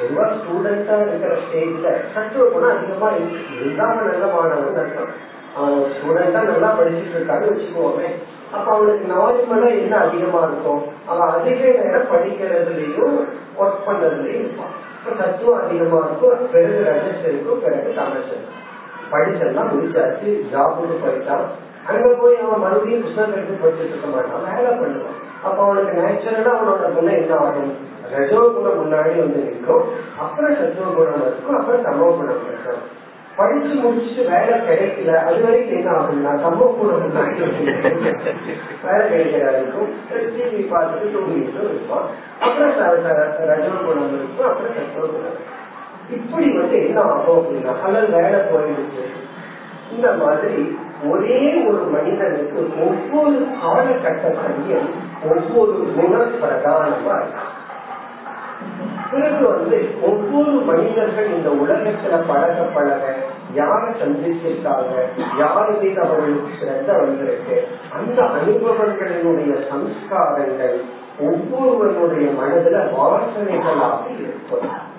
ரொம்ப ஸ்டூடெண்டா இருக்கிற ஸ்டேஜ்ல சத்துவ குணம் அதிகமா இருக்கு. இருந்தாலும் நல்ல மாணவன் அர்த்தம். அவன் ஸ்டூடெண்டா நல்லா படிச்சுட்டு இருக்கான்னு வச்சுக்கோமே. அப்ப அவனுக்கு நார்மலா என்ன அதிகமா இருக்கும் அவன் அதிக நேரம் படிக்கிறதுலயும் ஒர்க் பண்றதுலயும் இருப்பான் இப்ப தத்துவம் அதிகமா இருக்கும் பிறகு ரஜஸ் இருக்கும் பிறகு தமஸ் படிச்செல்லாம் முடிச்சாச்சு ஜாபுக்கு போயிட்டான் அங்க போய் அவன் மறுபடியும் புத்தகம் எடுத்து படிச்சுட்டு இருக்க மாட்டான் வேலை பண்ணுவான். அப்ப அவனுக்கு நேச்சுரலா அவனோட குணம் என்ன ஆகும்? ரஜோ குணம் முன்னாடி வந்து நிற்கும். அப்புறம் சத்துவ குணம் இருக்கும் அப்புறம் தமோ குணம் இருக்கும் படிச்சு முடிச்சுட்டு வேலை கிடைக்கல. அது வரைக்கும் என்ன ஆகும்னா தமோ குணம் முன்னாடி வேலை கிடைக்கிறாருக்கும் டிவி பார்த்துட்டு தூங்கிட்டு இருப்பான் அப்புறம் ரஜோ குணம் இருக்கும் அப்புறம் சத்துவ குணம் இப்படி வந்து என்ன ஆகும் அப்படின்னா அல்லது வேலை போயிடுச்சு. இந்த மாதிரி ஒரே ஒரு மனிதனுக்கு ஒவ்வொரு காலகட்டத்திலையும் ஒவ்வொரு குண பிரதானமா இருக்கும். பிறகு வந்து ஒவ்வொரு மனிதர்கள் இந்த உலகத்துல பழக பழக யார சந்திச்சிருக்காங்க யார் மீது அவர்களுக்கு சிறந்த வந்திருக்கு அந்த அனுபவங்களினுடைய சம்ஸ்காரங்கள் ஒவ்வொருவனுடைய மனதுல வாசனைகளாக இருக்கும்.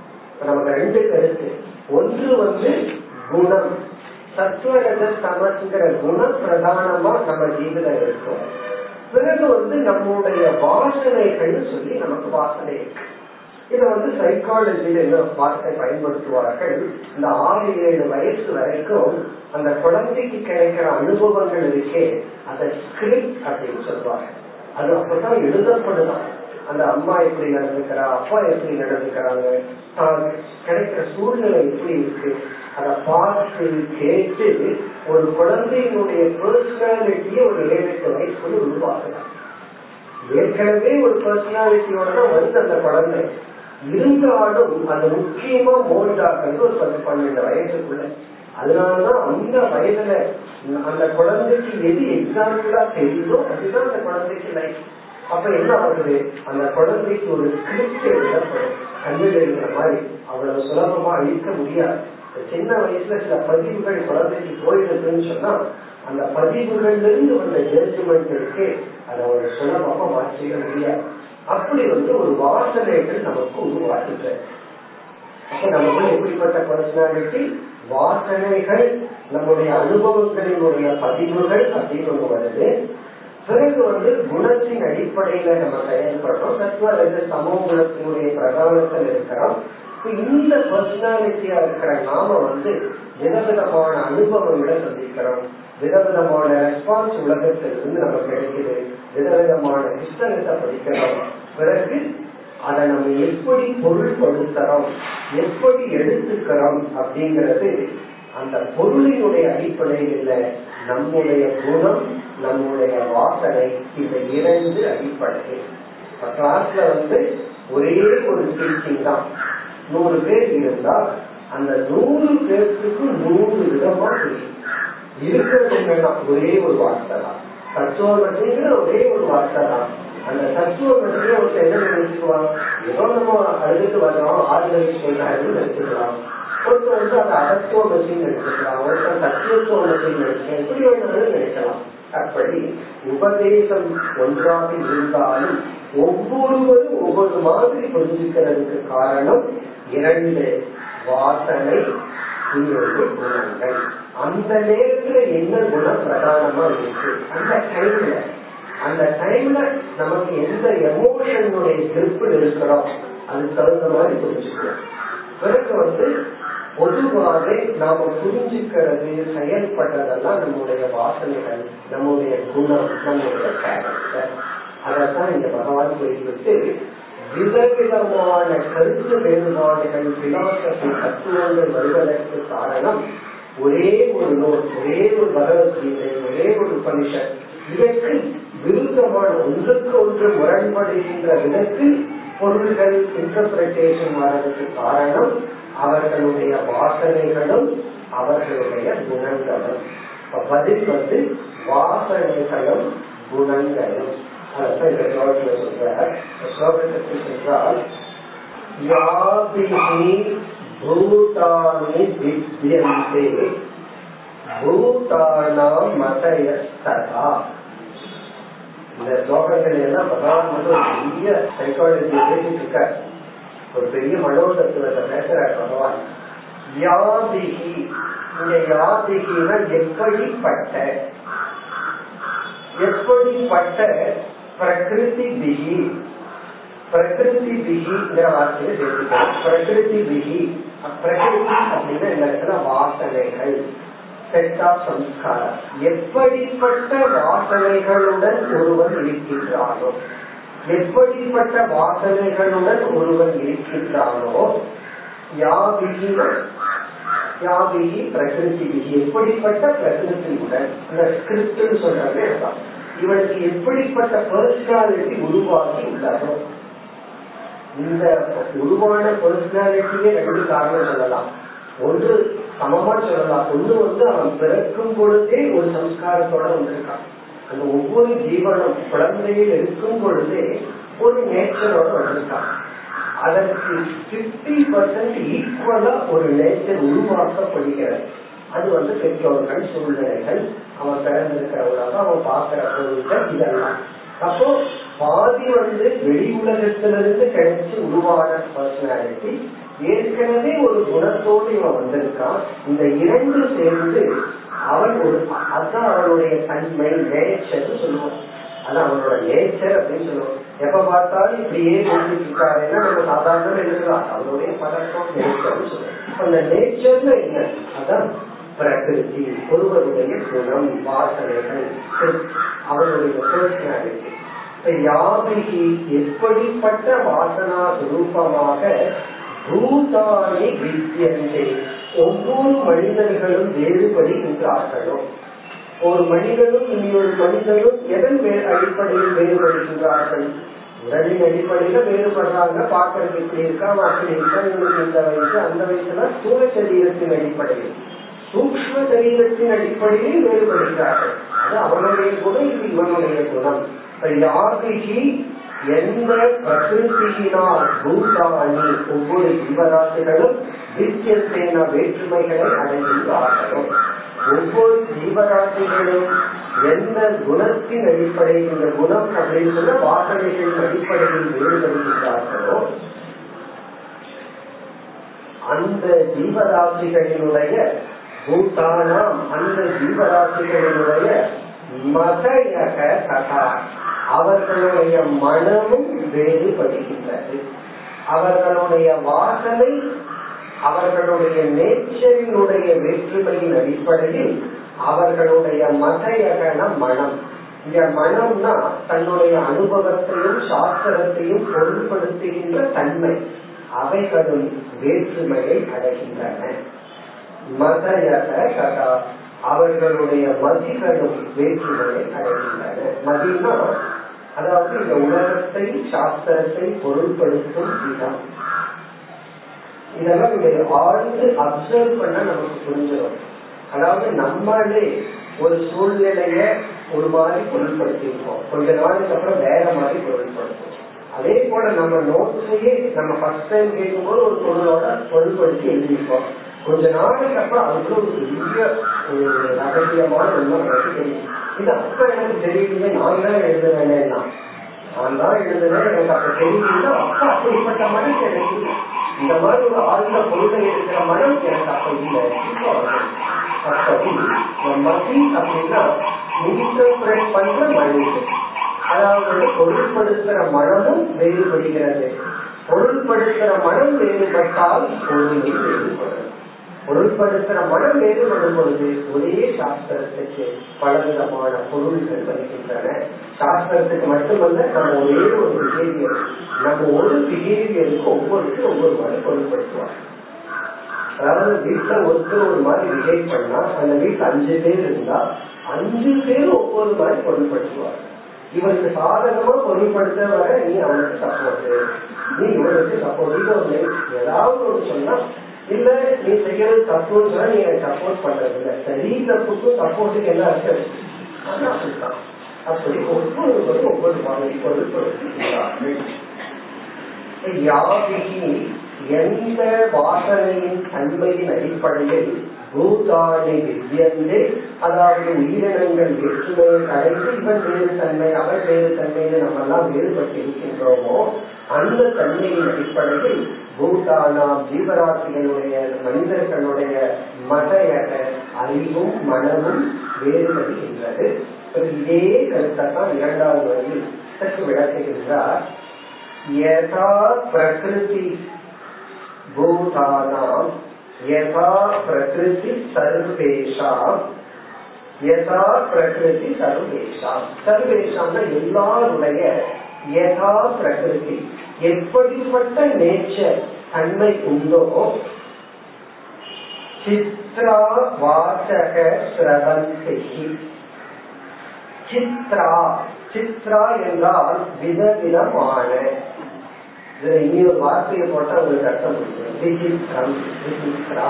நமக்கு ரெண்டு கருத்து. ஒன்று வந்து குணம். சத்துவரஜ சமஸ்கிற குணம் பிரதானமா நம்ம ஜீவில இருக்கும். பிறகு வந்து நம்முடைய வாசனைகள் சொல்லி நமக்கு வாசனை இருக்கு. இத வந்து சைக்காலஜியில என்ன வார்த்தை பயன்படுத்துவார்கள். இந்த ஆறு ஏழு வயசு வரைக்கும் அந்த குழந்தைக்கு கிடைக்கிற அனுபவங்கள் இருக்கே அந்த ஸ்கிரிப்ட் அப்படின்னு சொல்லுவாங்க அது அப்பதான் எழுதப்படுதான். அந்த அம்மா எப்படி நடந்துக்கிறா அப்பா எப்படி நடந்துக்கிறாங்க கிடைக்கிற சூழ்நிலை எப்படி இருக்கு அதை பார்த்து கேட்டு ஒரு குழந்தையினுடைய பர்சனாலிட்டியை ஒரு ஏழு வயசுக்குள்ள உருவாக்கலாம் ஏற்கனவே ஒரு பர்சனாலிட்டியோட தான் வந்து அந்த குழந்தை. இருந்தாலும் அது முக்கியமா மோல்டாக்குறது ஒரு பத்து பன்னெண்டு வயசுக்குள்ள. அதனாலதான் அந்த வயதுல அந்த குழந்தைக்கு எது எக்ஸாம்பிளா தெரியுதோ அதுதான் அந்த குழந்தைக்கு லைஃப் அப்ப என்ன ஆகுது? அந்த குழந்தைக்கு ஒரு ஸ்கிரிப்ட் எழுதப்படும் கண்ணில் எழுதுற மாதிரி அவ்வளவு சுலபமா அழிக்க முடியாது. சின்ன வயசுல சில பதிவுகள் குழந்தைக்கு போயிடுதுன்னு சொன்னா அந்த பதிவுகள்ல இருந்து வந்த ஜட்ஜ்மெண்ட் இருக்கு அதை ஒரு சுலபமா மாற்றிக்க முடியாது. அப்படி வந்து ஒரு வாசனைகள் நமக்கு உருவாக்குது அப்ப நமக்கு எப்படிப்பட்ட பர்சனாலிட்டி வாசனைகள் நம்முடைய அனுபவங்களினுடைய பதிவுகள் அப்படின்னு ஒண்ணு வருது. பிறகு வந்து குணத்தின் அடிப்படையில நம்ம செயல்படுறோம். தத்துவ அல்லது சமூக குணத்தினுடைய பிரதானத்தில் இருக்கிறோம். இந்த பர்சனாலிட்டியா இருக்கிற நாம வந்து விதவிதமான அனுபவங்களை சந்திக்கிறோம். விதவிதமான ரெஸ்பான்ஸ் உலகத்திலிருந்து நமக்கு கிடைக்குது. விதவிதமான ஹிஸ்டரிஸை படிக்கிறோம். பிறகு அதை நம்ம எப்படி பொருள்படுத்துறோம்? எப்படி எடுத்துக்கிறோம் அப்படிங்கிறது அந்த பொருளினுடைய அடிப்படையில் நம்முடைய குணம் நம்முடைய வாசனை இந்த இரண்டு அடிப்படை கிளாஸ்ல வந்து ஒரே ஒரு டீச்சிங் தான். நூறு பேர் இருந்தா அந்த நூறு பேருக்கு நூறு விதமா தெரியும். இருக்கிறது என்னன்னா ஒரே ஒரு வார்த்தை தான். தத்துவமற்றிங்கிற ஒரே ஒரு வார்த்தை தான். அந்த தத்துவமற்றிய ஒருத்தர் என்ன நினைச்சுக்குவான் ஏதோ நம்ம அழுதுட்டு வர்றோம் ஆறுதலுக்கு சொல்றாருன்னு நினைச்சுக்கலாம் ஒருத்தர் வந்து அந்த அகத்துவ மத்தின்னு நினைச்சுக்கலாம் ஒருத்தர் தத்துவத்துவ மத்தின்னு நினைச்சுக்கலாம் எப்படி வேணாலும் நினைக்கலாம். அப்படி உபதேசம் ஒன்றாக இருந்தாலும் ஒவ்வொருவரும் ஒவ்வொரு மாதிரி புரிஞ்சுக்கிறதுக்கு காரணம் இரண்டு வாசனை இன்னொரு குணங்கள். அந்த நேரத்துல என்ன குணம் பிரதானமா இருக்கு? அந்த டைம்ல அந்த டைம்ல நமக்கு எந்த எமோஷனுடைய கிரிப்பில் இருக்கிறோம்? அதுக்கு தகுந்த மாதிரி புரிஞ்சுக்கிறோம் பிறகு வந்து பொதுவாக நாம புரிஞ்சுக்கிறது செயல்படுறதெல்லாம் நம்முடைய வாசனைகள் நம்முடைய குணம் நம்முடைய கேரக்டர் அதைத்தான் இந்த பகவான் குறிப்பிட்டு விதவிதமான கருத்து வேறுபாடுகள் பிலாசபி தத்துவங்கள் வருவதற்கு காரணம் ஒரே ஒரு நூல் ஒரே ஒரு பகவத்கீதை ஒரே ஒரு உபனிஷத். இதற்கு விருதமான ஒன்றுக்கு ஒன்று முரண்படுகின்ற விதத்தில் பொருள்கள் இன்டர்பிரேஷன் வர்றதுக்கு காரணம் அவர்களுடைய வாசனைகளும் அவர்களுடைய குணங்களும். பதில் வந்து வாசனைகளும் குணங்களும். அதான் இந்த ஸ்லோகத்தில் சொல்றார் ஸ்லோகத்திற்கு சென்றால் யாபிஹி பூதானி வித்யந்தே பூதானாம் மதயஸ்ததா இந்த ஸ்லோகங்கள் எல்லாம் பகவான் வந்து ஒரு பெரிய சைக்காலஜி பேசிட்டு இருக்கார் ஒரு பெரிய மனோதத்துவத்தை பேசுறார் பகவான். யாதிகி இந்த யாதிகினா எப்படிப்பட்ட எப்படிப்பட்ட பிரகிருதி பிகி பிரகிருதி பிகிங்கிற வார்த்தையை சேர்த்துக்கணும் பிரகிருதி பிகி பிரகிருதி அப்படின்னா இந்த இடத்துல வாசனைகள் செட் ஆஃப் சம்ஸ்காரம் எப்படிப்பட்ட வாசனைகளுடன் ஒருவர் இருக்கின்றாரோ எப்படிப்பட்ட வாசனைகளுடன் ஒருவன் இருக்கின்றாரோ யாவிகி யாவிகி பிரகிருதி விகி எப்படிப்பட்ட பிரகிருதியுடன் இந்த ஸ்கிரிப்ட் சொல்றாங்க இவனுக்கு எப்படிப்பட்ட பர்சனாலிட்டி உருவாகி உள்ளதோ இந்த உருவான பர்சனாலிட்டியே ரெண்டு காரணம் சொல்லலாம். ஒன்று சமமா சொல்லலாம். ஒண்ணு வந்து அவன் பிறக்கும் பொழுதே ஒரு சம்ஸ்காரத்தோட வந்திருக்கான். அந்த ஒவ்வொரு ஜீவனும் குழந்தையில் இருக்கும் பொழுதே ஒரு நேச்சரோட வந்திருக்கான். அதற்கு பிப்டி பர்சன்ட் ஈக்குவலா ஒரு நேச்சர் உருவாக்கப்படுகிறது. அது வந்து பெற்றோர்கள் சூழ்நிலைகள் அவன் பிறந்திருக்கிற உலகம் அவன் பார்க்கிற பொருள்கள் இதெல்லாம். அப்போ பாதி வந்து வெளி உலகத்திலிருந்து கிடைச்சி உருவான பர்சனாலிட்டி ஏற்கனவே ஒரு குணத்தோடு இவன் வந்திருக்கான். இந்த இரண்டு சேர்ந்து அவன் ஒரு அதுதான் அவனுடைய தன்மை நேச்சர் சொல்லுவோம். அது அவனோட நேச்சர் அப்படின்னு சொல்லுவோம். எப்ப பார்த்தாலும் இப்படியே பேசிட்டு இருக்காருன்னா நம்ம சாதாரண எழுதலாம். அவனுடைய பதக்கம் நேச்சர்னு சொல்லுவோம். அந்த நேச்சர்னு என்ன? அதான் பிரகிருதி ஒருவருடைய குணம் வாசனைகள் அவருடைய பர்சனாலிட்டி யாமிகி எப்படிப்பட்ட வாசனா சுரூபமாக பூதானி வித்தியந்தே ஒவ்வொரு மனிதர்களும் வேறுபடுகின்றார்களோ? ஒரு மனிதனும் இன்னொரு மனிதனும் எதன் அடிப்படையில் வேறுபடுகின்றார்கள்? உடலின் அடிப்படையில வேறுபடுறாங்க பார்க்கறதுக்கு இருக்கா அப்படி இருக்கா இந்த வயசு அந்த வயசுல சூழ சரீரத்தின் அடிப்படையில். சூக்ம சரீரத்தின் அடிப்படையில் வேறுபடுகிறார்கள். அது அவனுடைய குணம் இது இவனுடைய குணம். யாருக்கு எந்த பிரகிருத்தியினால் பூதானி ஒவ்வொரு ஜீவராசிகளும் வித்தியத்தேன வேற்றுமைகளை அடைகின்றார்களோ ஒவ்வொரு ஜீவராசிகளும் எந்த குணத்தின் அடிப்படையில் இந்த குணம் அப்படின்னு வாசனைகளின் அடிப்படையில் வேறுபடுகிறார்களோ அந்த ஜீவராசிகளினுடைய பூட்டானாம் அந்த ஜீவராசிகளினுடைய மதையக கதா. அவர்களுடைய மனமும் வேறுபடுகின்றது அவர்களுடைய வாசனை அவர்களுடைய நேச்சரினுடைய வேற்றுமையின் அடிப்படையில் அவர்களுடைய மதையகன மனம். இந்த மனம்னா தன்னுடைய அனுபவத்தையும் சாஸ்திரத்தையும் பொருள்படுத்துகின்ற தன்மை. அவைகளும் வேற்றுமையை அடைகின்றன. மதயக கதா அவர்களுடைய மதிகளும் வேற்றுமையை அடைகின்றன. மதினா அதாவது இந்த உலகத்தை சாஸ்திரத்தை பொருள்படுத்தும் விதம். இதெல்லாம் இதை ஆழ்ந்து அப்சர்வ் பண்ண நமக்கு புரிஞ்சிடும். அதாவது நம்மளே ஒரு சூழ்நிலைய ஒரு மாதிரி பொருட்படுத்திருக்கோம் கொஞ்ச நாளுக்கு அப்புறம் வேற மாதிரி பொருட்படுத்தும் அதே போல நம்ம நோட்ஸையே நம்ம ஃபர்ஸ்ட் டைம் கேட்கும்போது ஒரு பொருளோட பொருள்படுத்தி எழுதியிருக்கோம். கொஞ்ச நாளைக்கு அப்புறம் அதுக்குள்ள ஒரு பெரிய ஒரு ரகசியமான ஒண்ணு தெரியும் இது அப்ப எனக்கு தெரியலையே நான் தான் எழுதுவேன் நான் தான் எழுதுனேன் எனக்கு அப்ப தெரியல அப்ப அப்படிப்பட்ட மனம் எனக்கு இந்த மாதிரி ஒரு ஆழ்ந்த கொள்கை இருக்கிற மனம் எனக்கு அப்ப இல்லை. அப்படி மதி அப்படின்னா இன்டர்பிரேட் பண்ற மனித அதாவது பொருள்படுத்துற மனமும் வேறுபடுகிறது. பொருள்படுத்துற மனம் வேறுபட்டால் பொருள் வேறுபடும். பொருள்படுத்துற மனம் வேறுபடும் பொழுது ஒரே சாஸ்திரத்துக்கு பல விதமான பொருள்கள் வருகின்றன. சாஸ்திரத்துக்கு மட்டுமல்ல நம்ம ஒரே ஒரு பிஹேவியர் நம்ம ஒரு பிஹேவியருக்கு ஒவ்வொருத்தரும் ஒவ்வொரு மாதிரி பொருள்படுத்துவாங்க. அதாவது வீட்டுல ஒருத்தர் ஒரு மாதிரி பிஹேவ் பண்ணா அந்த வீட்டுல அஞ்சு பேர் இருந்தா அஞ்சு பேர் ஒவ்வொரு மாதிரி பொருள்படுத்துவாங்க. இவனுக்கு சாதகமா பொருள்படுத்த வர நீ அவனுக்கு சப்போர்ட் நீ இவனுக்கு சப்போர்ட் ஏதாவது ஒன்று சொன்னா இல்ல நீ செய்யறது தப்புன்னு சொன்னா நீ எனக்கு சப்போர்ட் பண்றது இல்ல சரி தப்புக்கும் சப்போர்ட்டுக்கு என்ன அர்த்தம்? அப்படி ஒவ்வொருவரும் ஒவ்வொரு மாதிரி பொருள்படுத்துகிறார்கள் யாபிகி எந்த வாசனையின் தன்மையின் அடிப்படையில் பூதாணி வித்தியந்து அதாவது உயிரினங்கள் வெற்றுமையை அடைந்து இவன் வேறு தன்மை அவர் வேறு தன்மையில நம்ம எல்லாம் வேறுபட்டு இருக்கின்றோமோ அந்த தன்மையின் அடிப்படையில் பூட்டானா ஜீவராசிகளுடைய மனிதர்களுடைய மதையக அறிவும் மனமும் வேறுபடுகின்றது. இதே கருத்தான் இரண்டாவது வரையில் சற்று விளக்குகின்றார். யதா பிரகிருதி பூதானாம் யதா பிரகிருதி சர்வேஷாம் யதா பிரகிருதி சர்வேஷாம். சர்வேஷாம்னா எல்லாருடைய யதா பிரகிருதி. எப்படிப்பட்ட நேச்சர் தன்மை உண்டோ சித்ரா வாசக சிரவந்தி. சித்ரா சித்ரா என்றால் விதவிதமான. இதுல இனி ஒரு வார்த்தையை போட்டா உங்களுக்கு அர்த்தம் புரியும். விசித்திரம் விசித்ரா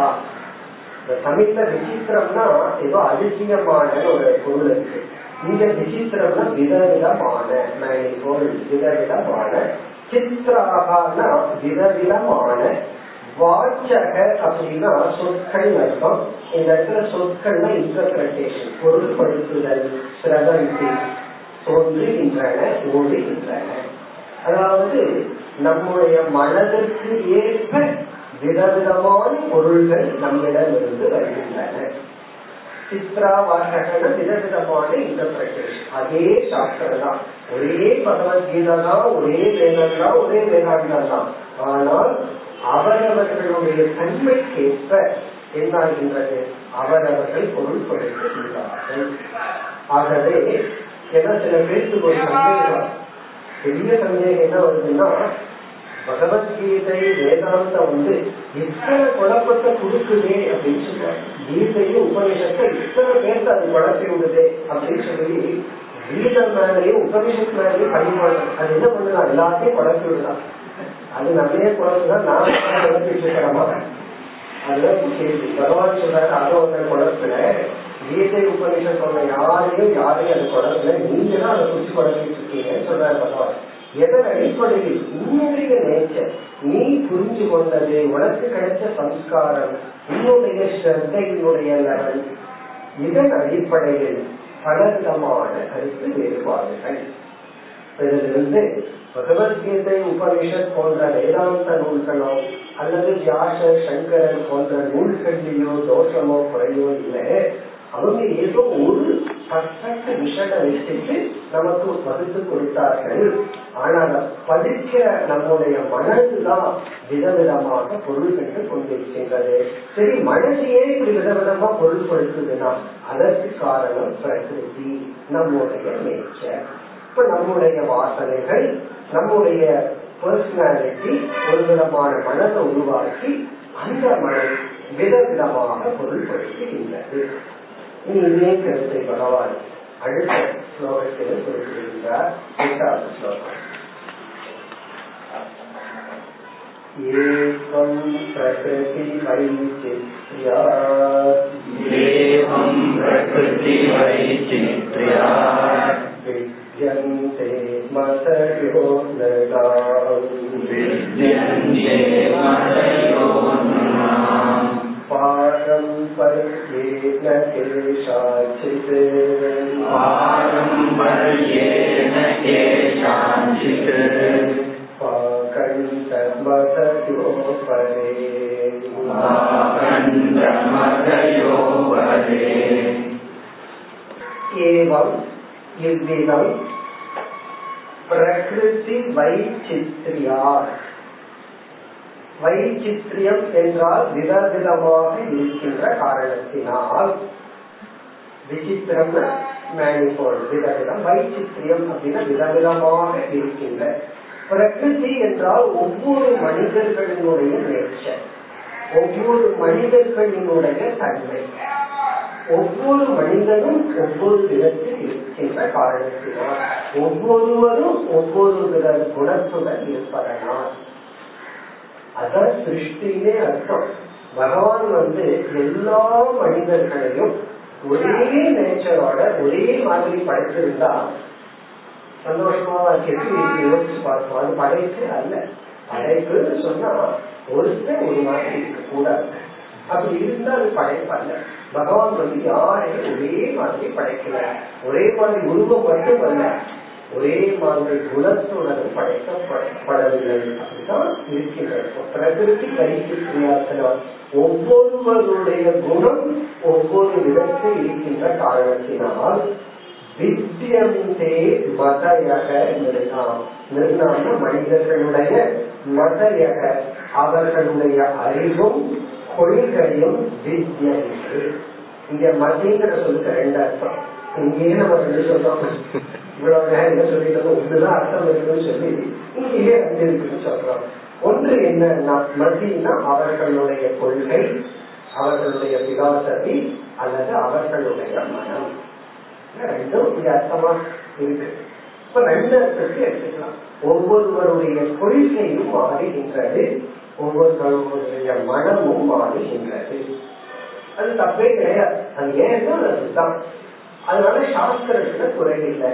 இந்த தமிழ்ல விசித்திரம்னா ஏதோ அதிசயமான ஒரு பொருள் இருக்கு. இந்த விசித்திரம்னா விதவிதமான நான் பொருள் விதவிதமான சித்ராகனா விதவிதமான வாச்சக அப்படின்னா சொற்கள் அர்த்தம். இந்த இடத்துல சொற்கள்னா இன்டர்பிரேஷன் பொருள்படுத்துதல் பிரபந்தி தோன்றுகின்றன ஓடுகின்றன. அதாவது நம்முடைய மனதிற்கு ஏற்ப விதவிதமான பொருள்கள் நம்மிடம் இருந்து வருகின்றன. சித்ரா வாசகன விதவிதமான இன்டர்பிரேஷன் அதே சாஸ்திரம் தான் ஒரே பகவத்கீதா தான் ஒரே வேதம் தான் ஒரே வேதாந்தம் தான் ஆனால் அவரவர்களுடைய தன்மைக்கேற்ப என்னாகின்றது? அவரவர்கள் பொருள்படுத்துகிறார்கள் ஆகவே ஏன்னா சில பேருக்கு ஒரு சந்தேகம். பெரிய சந்தேகம் என்ன வருதுன்னா பகவத்கீதை வேதாந்தம் வந்து எத்தனை குழப்பத்தை கொடுக்குதே அப்படின்னு சொல்லுவாங்க கீதையும் உபநிஷத்தை இத்தனை பேருக்கு அது குழப்பி விடுதே அப்படின்னு சொல்லி கீதம் மேலேயும் உபநிஷத் மேலேயும் பணிமாடு அது என்ன பண்ணுதான் எல்லாத்தையும் குழப்பி விடலாம் அது நம்மளே குழப்பதான் நான் குழப்பிட்டு இருக்கிறோமா அதுதான் கேள்வி பகவான் சொல்றாரு அதை ஒருத்தர் குழப்பல கீதை உபநிஷம் சொன்ன யாரையும் யாரையும் அது குழப்பல நீங்க தான் அதை குறிச்சு குழப்பிட்டு இருக்கீங்கன்னு சொல்றாரு பகவான். எதன் அடிப்படையில்? உன்னுடைய நேச்சர் நீ புரிஞ்சு கொண்டது உனக்கு கிடைச்ச சம்ஸ்காரம். உன்னுடைய ஸ்ரத்தையினுடைய லெவல் இதன் அடிப்படையில் பலவிதமான கருத்து வேறுபாடுகள். இதிலிருந்து பகவத்கீதை உபனிஷத் போன்ற வேதாந்த நூல்களோ அல்லது வியாச சங்கரன் போன்ற நூல்களிலோ தோஷமோ குறையோ இல்லை. அவங்க ஏதோ ஒரு பர்ஃபெக்ட் விஷனை வச்சுட்டு நமக்கு வகுத்து கொடுத்தார்கள். ஆனால் படிக்க நம்முடைய மனதுதான் விதவிதமாக பொருள் பெற்று கொண்டிருக்கின்றது. சரி மனசையே இப்படி விதவிதமா பொருள்படுத்துதுன்னா அதற்கு காரணம் பிரகிருதி நம்முடைய நேச்சர் இப்ப நம்முடைய வாசனைகள் நம்முடைய பர்சனாலிட்டி ஒரு விதமான மனதை உருவாக்கி அந்த மனம் விதவிதமாக பொருள்படுத்துகின்றது. இனி இதே கருத்தை பகவான் அடுத்த ஸ்லோகத்தில் குறிப்பிடுகிறார் எட்டாவது ஸ்லோகம் ஏகம் பிரகிருதி வைச்சித்யா एवं प्रकृतिवैचित्र्या विद्यन्ते मतयो नगाम् विद्यन्ते मतयो नृणाम् केषाञ्चित् पारम्पर्येण केषाञ्चित् पाकण्ठमतयोपरे पाखण्डमतयो वरे एवं இவ்விதம் பிரகிருதி வைச்சித்ரியார் வைச்சித்ரியம் என்றால் விதவிதமாக இருக்கின்ற காரணத்தினால். விசித்திரம் மேனிபோல் விதவிதம் வைச்சித்ரியம் அப்படின்னா விதவிதமாக இருக்கின்ற. பிரகிருதி என்றால் ஒவ்வொரு மனிதர்களினுடைய நேச்சர் ஒவ்வொரு மனிதர்களினுடைய தன்மை. ஒவ்வொரு மனிதனும் ஒவ்வொரு விதத்தில் இருக்கின்ற காரணத்தினால். ஒவ்வொருவரும் ஒவ்வொரு வித குணத்துடன் இருப்பதனால். அதான் சிருஷ்டினே அர்த்தம். பகவான் வந்து எல்லா மனிதர்களையும் ஒரே நேச்சரோட ஒரே மாதிரி படைச்சிருந்தா சந்தோஷமா எப்படி யோசிச்சு பார்ப்போம். அது படைப்பு அல்ல. படைப்புன்னு சொன்னா ஒருத்தர் ஒரு மாதிரி இருக்க கூடாது அப்படி இருந்தா அது படைப்பு அல்ல. பகவான் வந்து யாரையும் ஒரே மாதிரி படைக்கல. ஒரே மாதிரி உருவம் மட்டும் அல்ல ஒரே மாதிரி குணத்துடன் படைக்கப்படவில்லை அப்படிதான் இருக்கின்றது பிரகிருதி கைக்கிரியாசனால் ஒவ்வொருவருடைய குணம் ஒவ்வொரு விதத்தில் இருக்கின்ற காரணத்தினால் வித்தியந்தே மதயக நிறுத்தாம் நிர்ணாம மனிதர்களுடைய மதயக அவர்களுடைய அறிவும் கொள்கையும் வித்யன்று இங்க மதிங்கிற சொல்லுக்கு ரெண்டு அர்த்தம். இங்கே நம்ம ரெண்டு சொல்றோம். இவ்வளவு நேரம் என்ன சொல்லிட்டு ஒன்றுதான் அர்த்தம் இருக்குன்னு சொல்லி. இங்கேயே ரெண்டு இருக்குன்னு சொல்றோம். ஒன்று என்னன்னா மதினா அவர்களுடைய கொள்கை அவர்களுடைய விகாசதி அல்லது அவர்களுடைய மனம். ரெண்டும் இங்க அர்த்தமா இருக்கு. இப்ப ரெண்டு அர்த்தத்தை எடுத்துக்கலாம். ஒவ்வொருவருடைய கொள்கையும் மாறுகின்றது. ஒவ்வொருவருடைய மனமும் மாறுகின்றது. அது தப்பே கிடையாது. அது ஏன்னா அதுதான். அதனால சாஸ்திரத்துல குறையில்லை.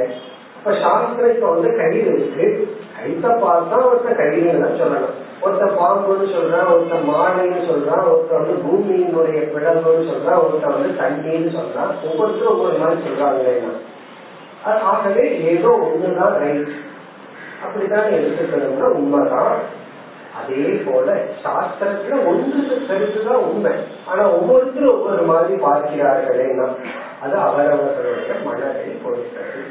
இப்ப சாஸ்திரத்தை வந்து கயிறு இருக்கு. கைத்த பார்த்தா ஒருத்த கயிறுன்னு தான் சொல்லணும். ஒருத்த பாம்புன்னு சொல்றான் ஒருத்த மாலைன்னு சொல்றான் ஒருத்த வந்து பூமியினுடைய பிளவுன்னு சொல்றான் ஒருத்த வந்து தண்ணின்னு சொல்றான் ஒவ்வொருத்தரும் ஒவ்வொரு மாதிரி சொல்றாங்க ஆகவே ஏதோ ஒண்ணுதான் ரைட் அப்படித்தான் எடுத்துக்கணும்னா உண்மைதான். அதே போல சாஸ்திரத்துல ஒன்று கருத்துதான் உண்மை. ஆனா ஒவ்வொருத்தரும் ஒவ்வொரு மாதிரி பார்க்கிறார்களேன்னா அது அவரவர்களுடைய மனதை பொறுத்தது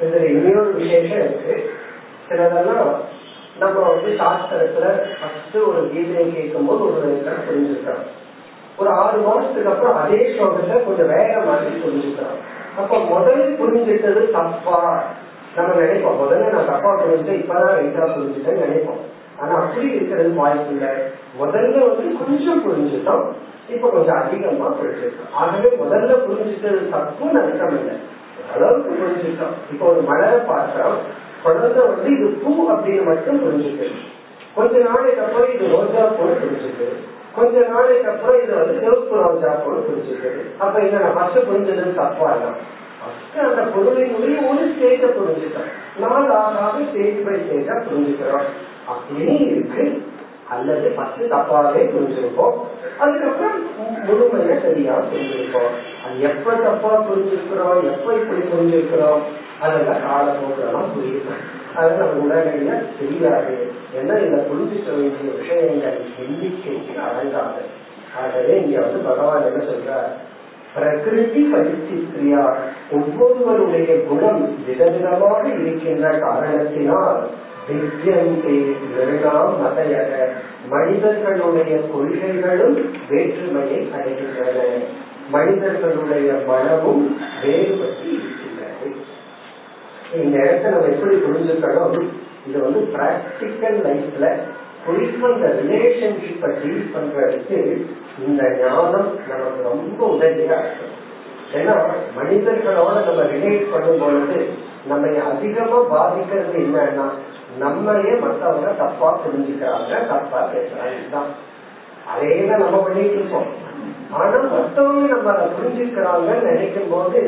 இதுல இன்னொரு விசேஷம் இருக்கு. சிலதெல்லாம் நம்ம வந்து சாஸ்திரத்துல ஃபர்ஸ்ட் ஒரு கீதையை கேட்கும் போது ஒரு விதத்துல புரிஞ்சுக்கிறோம் ஒரு ஆறு மாசத்துக்கு அப்புறம் அதே ஸ்லோகத்துல கொஞ்சம் வேற மாதிரி புரிஞ்சுக்கிறோம் அப்ப முதல் புரிஞ்சுட்டது தப்பா? நம்ம நினைப்போம். முதல்ல நான் தப்பா புரிஞ்சுட்டேன் இப்பதான் ரைட்டா புரிஞ்சுட்டேன்னு நினைப்போம். ஆனா அப்படி இருக்கிறது வாய்ப்பு இல்லை முதல்ல வந்து கொஞ்சம் புரிஞ்சுட்டோம். இப்ப கொஞ்சம் அதிகமா புரிஞ்சுட்டோம் ஆகவே முதல்ல புரிஞ்சுட்டது தப்புன்னு அர்த்தம் இல்லை அளவுக்கு புரிஞ்சுட்டோம் இப்ப ஒரு மழை பார்த்தோம் குழந்தை வந்து இது பூ அப்படின்னு மட்டும் புரிஞ்சுட்டு கொஞ்ச நாளைக்கு அப்புறம் இது ரோஜா பூ புரிஞ்சுக்கு கொஞ்ச நாளைக்கு அப்புறம் இது வந்து சிவப்பு ரோஜா பூ புரிஞ்சுக்கு அப்ப என்ன ஃபர்ஸ்ட் புரிஞ்சது தப்பா தான் அந்த பொருளினுடைய ஒரு ஸ்டேஜ புரிஞ்சுட்டோம் நாள் ஆகாத ஸ்டேஜ் பை ஸ்டேஜா புரிஞ்சுக்கிறோம் அப்படியே இருக்கு? அல்லது பத்து தப்பாவே புரிஞ்சிருப்போம். அதுக்கப்புறம் முழுமையில சரியா புரிஞ்சிருப்போம். அது எப்ப தப்பா புரிஞ்சிருக்கிறோம் எப்ப இப்படி புரிஞ்சிருக்கிறோம் அதெல்லாம் காலப்போக்கெல்லாம் புரியும் அது நம்ம உடனடியா தெரியாது. ஏன்னா இந்த புரிஞ்சுக்க வேண்டிய விஷயங்கள் எண்ணிக்கைக்கு அடங்காது. ஆகவே இங்க வந்து பகவான் என்ன சொல்றார்? பிரகிருதி பரிசித்திரியா ஒவ்வொருவருடைய குணம் விதவிதமாக இருக்கின்ற காரணத்தினால் மதையக மனிதர்களுடைய கொள்கைகளும் வேற்றுமையை அடைகின்றன. மனிதர்களுடைய மனமும் வேறுபட்டு இருக்கின்றது. இந்த இடத்தை நம்ம எப்படி புரிஞ்சுக்கணும்? இது வந்து பிராக்டிக்கல் லைஃப்ல குறிப்பா இந்த ரிலேஷன்ஷிப்பை டீல் பண்றதுக்கு இந்த ஞானம் நமக்கு ரொம்ப உதவியா இருக்கும். ஏன்னா மனிதர்களோட நம்ம ரிலேட் பண்ணும் பொழுது நம்ம அதிகமா பாதிக்கிறது என்னன்னா நம்மளையே மற்றவங்க தப்பா புரிஞ்சுக்கிறாங்க தப்பா பேசுறாங்க. தான் அதே தான் நம்ம பண்ணிட்டு இருக்கோம். ஆனா மற்றவங்க நம்ம அதை புரிஞ்சுக்கிறாங்கன்னு நினைக்கும் போது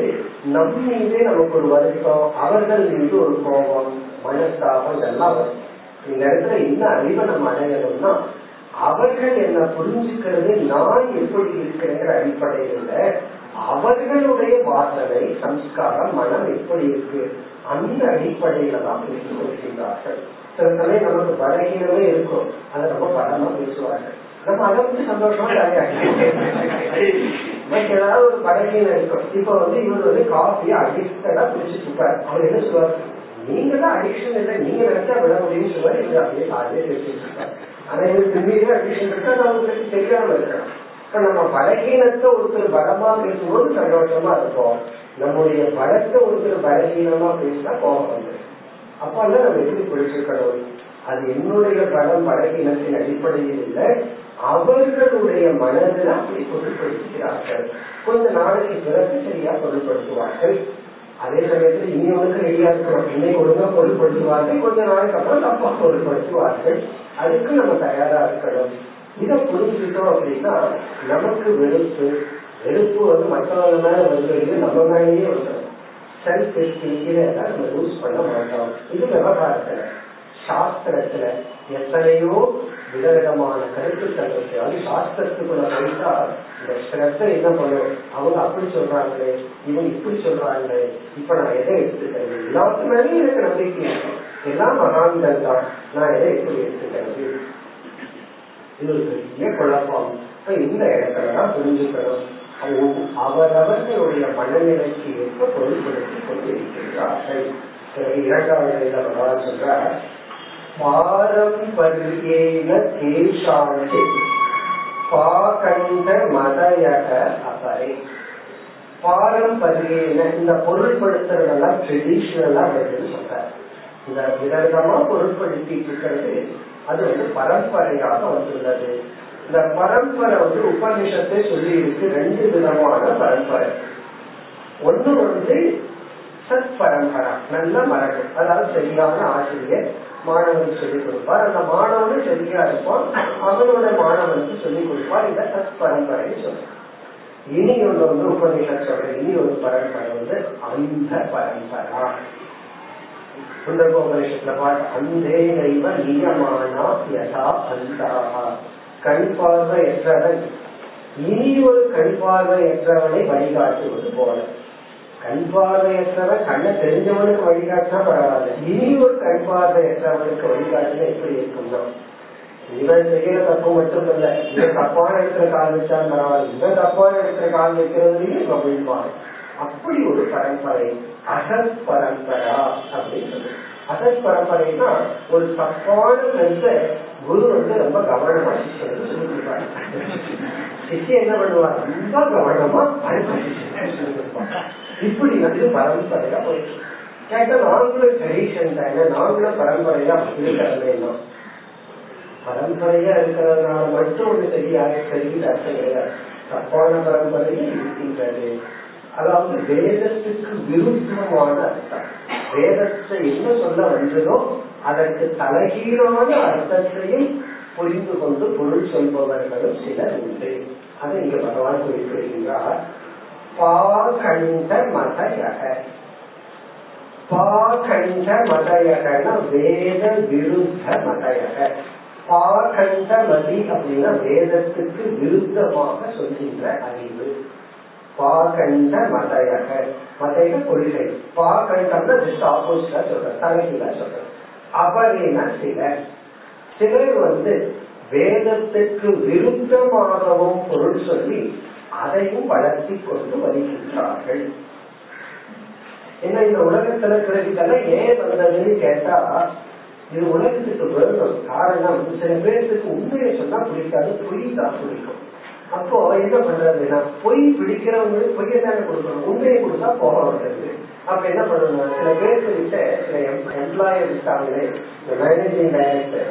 நம் மீதே நமக்கு ஒரு வருத்தம் அவர்கள் மீது ஒரு கோபம் மனஸ்தாபம் இதெல்லாம் வரும். இந்த இடத்துல என்ன அறிவை நம்ம அடையணும்னா அவர்கள் என்ன புரிஞ்சுக்கிறது நான் எப்படி இருக்கிறேங்கிற அடிப்படையில் அவர்களுடைய வாசனை சம்ஸ்காரம் மனம் எப்படி இருக்கு? அந்த அடிப்படையில தான் பேசிக் கொள்கின்றார்கள் சில சமயம் நமக்கு பலகீனமே இருக்கும். அதை ரொம்ப பலமா பேசுவார்கள் நம்ம அதை வந்து சந்தோஷமா நமக்கு ஏதாவது ஒரு பலகீனம் இருக்கும். இப்ப வந்து இவர் வந்து காஃபியை அடிக்டடா குடிச்சிட்டு இருப்பார். அவர் என்ன சொல்லுவார்? நீங்க தான் அடிக்ஷன் இல்லை. நீங்க நினைச்சா விட முடியும்னு சொல்லுவார். இவர் அப்படியே காலையே பேசிட்டு இருப்பார். ஆனா இவர் திடீர்னு அடிக்ஷன் இருக்கா? அது அவங்களுக்கு தெரியாம இருக்கலாம். இப்ப நம்ம பலகீனத்தை ஒருத்தர் பலமா பேசும்போது சந்தோஷமா இருப்போம். நம்முடைய பலத்தை ஒருத்தர் பலகீனமா பேசினா கோபம் வந்து அப்ப நம்ம எப்படி பிடிச்சிருக்கணும் அது என்னுடைய பலம் பலகீனத்தின் அடிப்படையில் இல்லை. அவர்களுடைய மனதில் அப்படி பொருட்படுத்துகிறார்கள். கொஞ்ச நாளைக்கு பிறகு சரியா பொருட்படுத்துவார்கள். அதே சமயத்தில் இனி ஒன்று ரெடியா இருக்கணும். இன்னை ஒழுங்கா பொருட்படுத்துவார்கள். கொஞ்ச நாளைக்கு அப்புறம் தப்பா பொருட்படுத்துவார்கள். அதுக்கு நம்ம தயாரா இருக்கணும். இதை புரிஞ்சுக்கிட்டோம் அப்படின்னா நமக்கு வெறுப்பு வெறுப்பு வந்து மற்றவங்க மேல வந்து நம்ம மேலேயே வந்துடும் செல்ஃப் எஸ்டிமில நம்ம யூஸ் பண்ண மாட்டோம். இது விவகாரத்துல சாஸ்திரத்துல எத்தனையோ விதவிதமான கருத்துக்கள் இருக்கு. அது சாஸ்திரத்துக்குள்ள போயிட்டா இந்த ஸ்ரத்த என்ன பண்ணும்? அவங்க அப்படி சொல்றாங்களே இவங்க இப்படி சொல்றாங்களே இப்ப நான் எதை எடுத்துக்கிறது? எல்லாத்து மேலேயும் எனக்கு நம்பிக்கை. எல்லாம் மகான்கள் தான். நான் எதை எப்படி எடுத்துக்கிறது? ஒரு பெரிய குழப்பம் இப்ப இந்த இடத்துலதான் புரிஞ்சுக்கணும். அவரவர்களுடைய மனநிலைக்கு ஏற்ப பொருள்படுத்தி கொண்டிருக்கிறார்கள். இரண்டாவது சொல்றார் பாரம்பரியேன தேசாந்தி பாகண்ட மதயக அபரை. பாரம்பரியேன இந்த பொருள்படுத்துறதெல்லாம் ட்ரெடிஷனலா வருதுன்னு சொல்றாரு. இந்த விதவிதமா பொருட்படுத்திட்டு இருக்கிறது அது வந்து பரம்பரையாக வந்துள்ளது. இந்த பரம்பரை வந்து உபநிஷத்தை சொல்லி இருக்கு ரெண்டு விதமான பரம்பரை. ஒன்று வந்து சத் பரம்பரா நல்ல மரபு அதாவது சரியான ஆசிரியர் மாணவனுக்கு சொல்லிக் கொடுப்பார். அந்த மாணவனும் சரியா இருப்பான் அவனோட மாணவனுக்கு சொல்லிக் கொடுப்பார். இந்த சத் பரம்பரை சொல்றான் இனி ஒன்று வந்து உபநிஷத் சொல்ற இனி ஒரு பரம்பரை வந்து அந்த பரம்பரா. சுந்தரகோபனிஷத்துல பாட்டு அந்தே தெய்வ நியமானா யதா அந்தாகா கண் பார்வையற்றவன் இனி ஒரு கண் பார்வையற்றவனை வழிகாட்டுவது போல. கண் பார்வையற்றவன் கண்ணை தெரிஞ்சவனுக்கு வழிகாட்டினா பரவாயில்ல. இனி ஒரு கண் பார்வையற்றவனுக்கு வழிகாட்டுல எப்படி இருக்கும்னா இவன் செய்யற தப்பு மட்டும் இல்ல இவன் தப்பான இடத்துல கால் வச்சாலும் பரவாயில்ல இவன் தப்பான இடத்துல கால் வைக்கிறதுலயும் இப்ப அப்படி ஒரு பரம்பரை அசத் பரம்பரா அப்படின்னு அசத் பரம்பரைனா ஒரு தப்பான கருத்தை குரு வந்து ரொம்ப கவனமா சிஷ்யனுக்கு சொல்லி சிஷ்யன் என்ன பண்ணுவார்? ரொம்ப கவனமா அடுத்த இப்படி வந்து பரம்பரையா போயிட்டு கேட்டா நாங்களும் ட்ரெடிஷன் தானே நாங்களும் பரம்பரையா இருக்கிறதா பரம்பரையா இருக்கிறதுனால மட்டும் ஒண்ணு சரியாக சரியில் அர்த்தம் கிடையாது. தப்பான பரம்பரையும் இருக்கின்றது. அதாவது வேதத்துக்கு விருப்பமான அர்த்தம். வேதத்தை என்ன சொல்ல வந்ததோ அதற்கு தலைகீழான அர்த்தத்தையும் புரிந்து கொண்டு பொருள் சொல்பவர்களும் சிலர் உண்டு. அதை இங்க பகவான் குறிப்பிடுகின்றார். பாகண்ட மதயக பாகண்ட மதயகன வேத விருத்த மதயக பாகண்ட மதி அப்படின்னா வேதத்துக்கு விருத்தமாக சொல்கின்ற அறிவு. பாகண்ட மதயக. மதயக கொள்கை பாகண்டம்னா ஜஸ்ட் ஆப்போசிட்டா சொல்ற தலைகீழா சொல்ற அவரேன சிலர் சிலர் வந்து வேதத்துக்கு விருத்தமாகவும் பொருள் சொல்லி அதையும் வளர்த்தி கொண்டு வருகின்றார்கள். என்ன இந்த உலகத்துல கிடைக்கிறதெல்லாம் ஏன் வந்ததுன்னு கேட்டா இது உலகத்துக்கு வேணும் காரணம். சில பேருக்கு உண்மையை சொன்னா பிடிக்காது புரியுதா பிடிக்கும் அப்போ என்ன பண்றதுன்னா பொய் பிடிக்கிறவங்களுக்கு பொய்யை தானே கொடுக்கணும். உண்மையை கொடுத்தா போக வருது. அப்ப என்ன பண்ணணும் சில பேருக்கு கிட்ட சில எம்ப்ளாயர் இருக்காங்களே இந்த மேனேஜிங் டைரக்டர்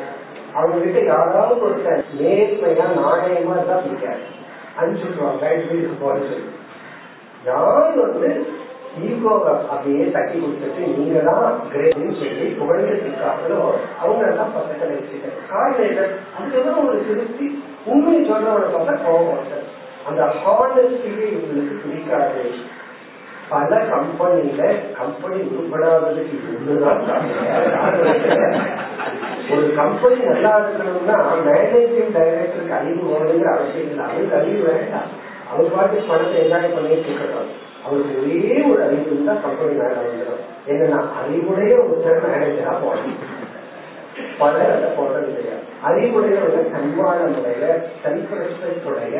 அவங்க கிட்ட யாராவது ஒருத்தர் நேர்மையா நாணயமா இருந்தா பிடிக்காது. அனுப்பிச்சுடுவாங்க வீட்டுக்கு போக சொல்லி. யார் வந்து ஈகோவை அப்படியே தட்டி கொடுத்துட்டு நீங்க தான் கிரேட்னு சொல்லி புகழ்ந்துருக்காங்களோ அவங்க எல்லாம் பக்கத்துல வச்சுக்க காரணம் அதுக்கெல்லாம் ஒரு திருப்தி. உண்மையை சொல்றவனை பார்த்தா கோபம் வருது அந்த ஹானஸ்டியே இவங்களுக்கு பிடிக்காது. பல கம்பெனில கம்பெனி உருப்படாததுக்கு ஒண்ணுதான் ஒரு கம்பெனி நல்லா இருக்கணும்னா மேனேஜிங் டைரக்டருக்கு அறிவு வேணுங்கிற அவசியம் இல்லை. அவருக்கு அறிவு வேண்டாம். அவர் பாட்டு பணத்தை என்ஜாய் பண்ணிட்டு இருக்கட்டும். அவருக்கு ஒரே ஒரு அறிவு தான் கம்பெனி மேல வந்துடும். என்னன்னா அறிவுடைய ஒருத்தர் மேனேஜரா போடணும் பலர் அதை போடுறது கிடையாது அறிவுடையவங்க தன்மானமுடைய செல்ஃப் ரெஸ்பெக்ட் உடைய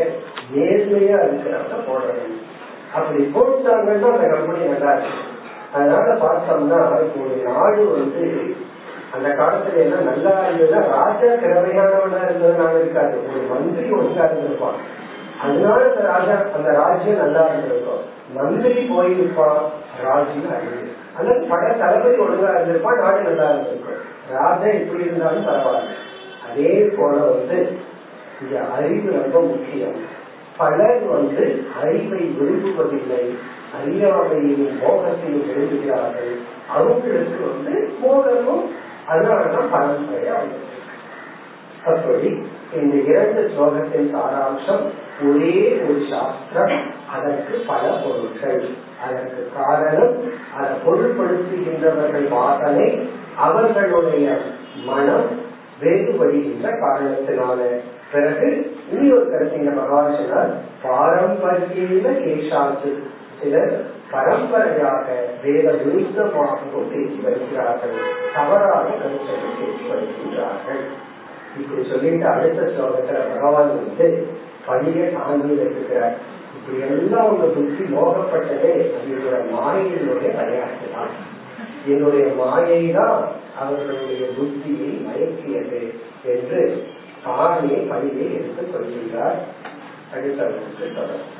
நேர்மையா இருக்கிறவங்க போடுறது அப்படி போட்டாங்கன்னா அந்த கம்பெனி நல்லா இருக்கு அதனால பார்த்தோம்னா இப்போ ஒரு நாடு வந்து அந்த காலத்துல என்ன நல்லா இருந்ததுன்னா ராஜா திறமையானவனா இருந்ததுனால இருக்காது. ஒரு மந்திரி ஒழுங்கா இருந்திருப்பான். அதனால அந்த ராஜா அந்த ராஜ்யம் நல்லா இருந்திருக்கும். மந்திரி போயிருப்பான் ராஜ்யம் அழிவு. அல்லது பல தளபதி ஒழுங்கா இருந்திருப்பான் நாடு நல்லா இருந்திருக்கும். ராஜா எப்படி இருந்தாலும் பரவாயில்ல. அதே போல வந்து இந்த அறிவு ரொம்ப முக்கியம். பலர் வந்து அறிவை விரும்புவதில்லை. அறியாமையையும் மோகத்தையும் விரும்புகிறார்கள். அவங்களுக்கு வந்து மோகமும் அதனாலதான் பரம்பரையா அப்படி இந்த இரண்டு ஸ்லோகத்தின் சாராம்சம் ஒரே ஒரு சாஸ்திரம் அதற்கு பல பொருட்கள் அதற்கு காரணம் அதை பொருட்படுத்துகின்றவர்கள் வாசனை அவர்களுடைய மனம் வேறுபடுகின்ற காரணத்தினால. பிறகு இனி ஒரு கருத்திங்க பகவான் சொன்னார் பாரம்பரிய சிலர் பரம்பரையாக வேத விருத்தமாகவும் பேசி வருகிறார்கள். தவறாக கருத்தை பேசி வருகின்றார்கள். இப்படி சொல்லிட்டு அடுத்த ஸ்லோகத்துல பகவான் வந்து பணியை தாங்கி இருக்கிறார் இப்படி எல்லாம் உங்க புத்தி மோகப்பட்டதே என்னோட மாயையினுடைய விளையாட்டு தான் என்னுடைய மாயை தான் அவர்களுடைய புத்தியை மயக்கியது என்று தானே பணியை எடுத்துக் கொள்கின்றார். அடுத்தவருக்கு தொடரும்.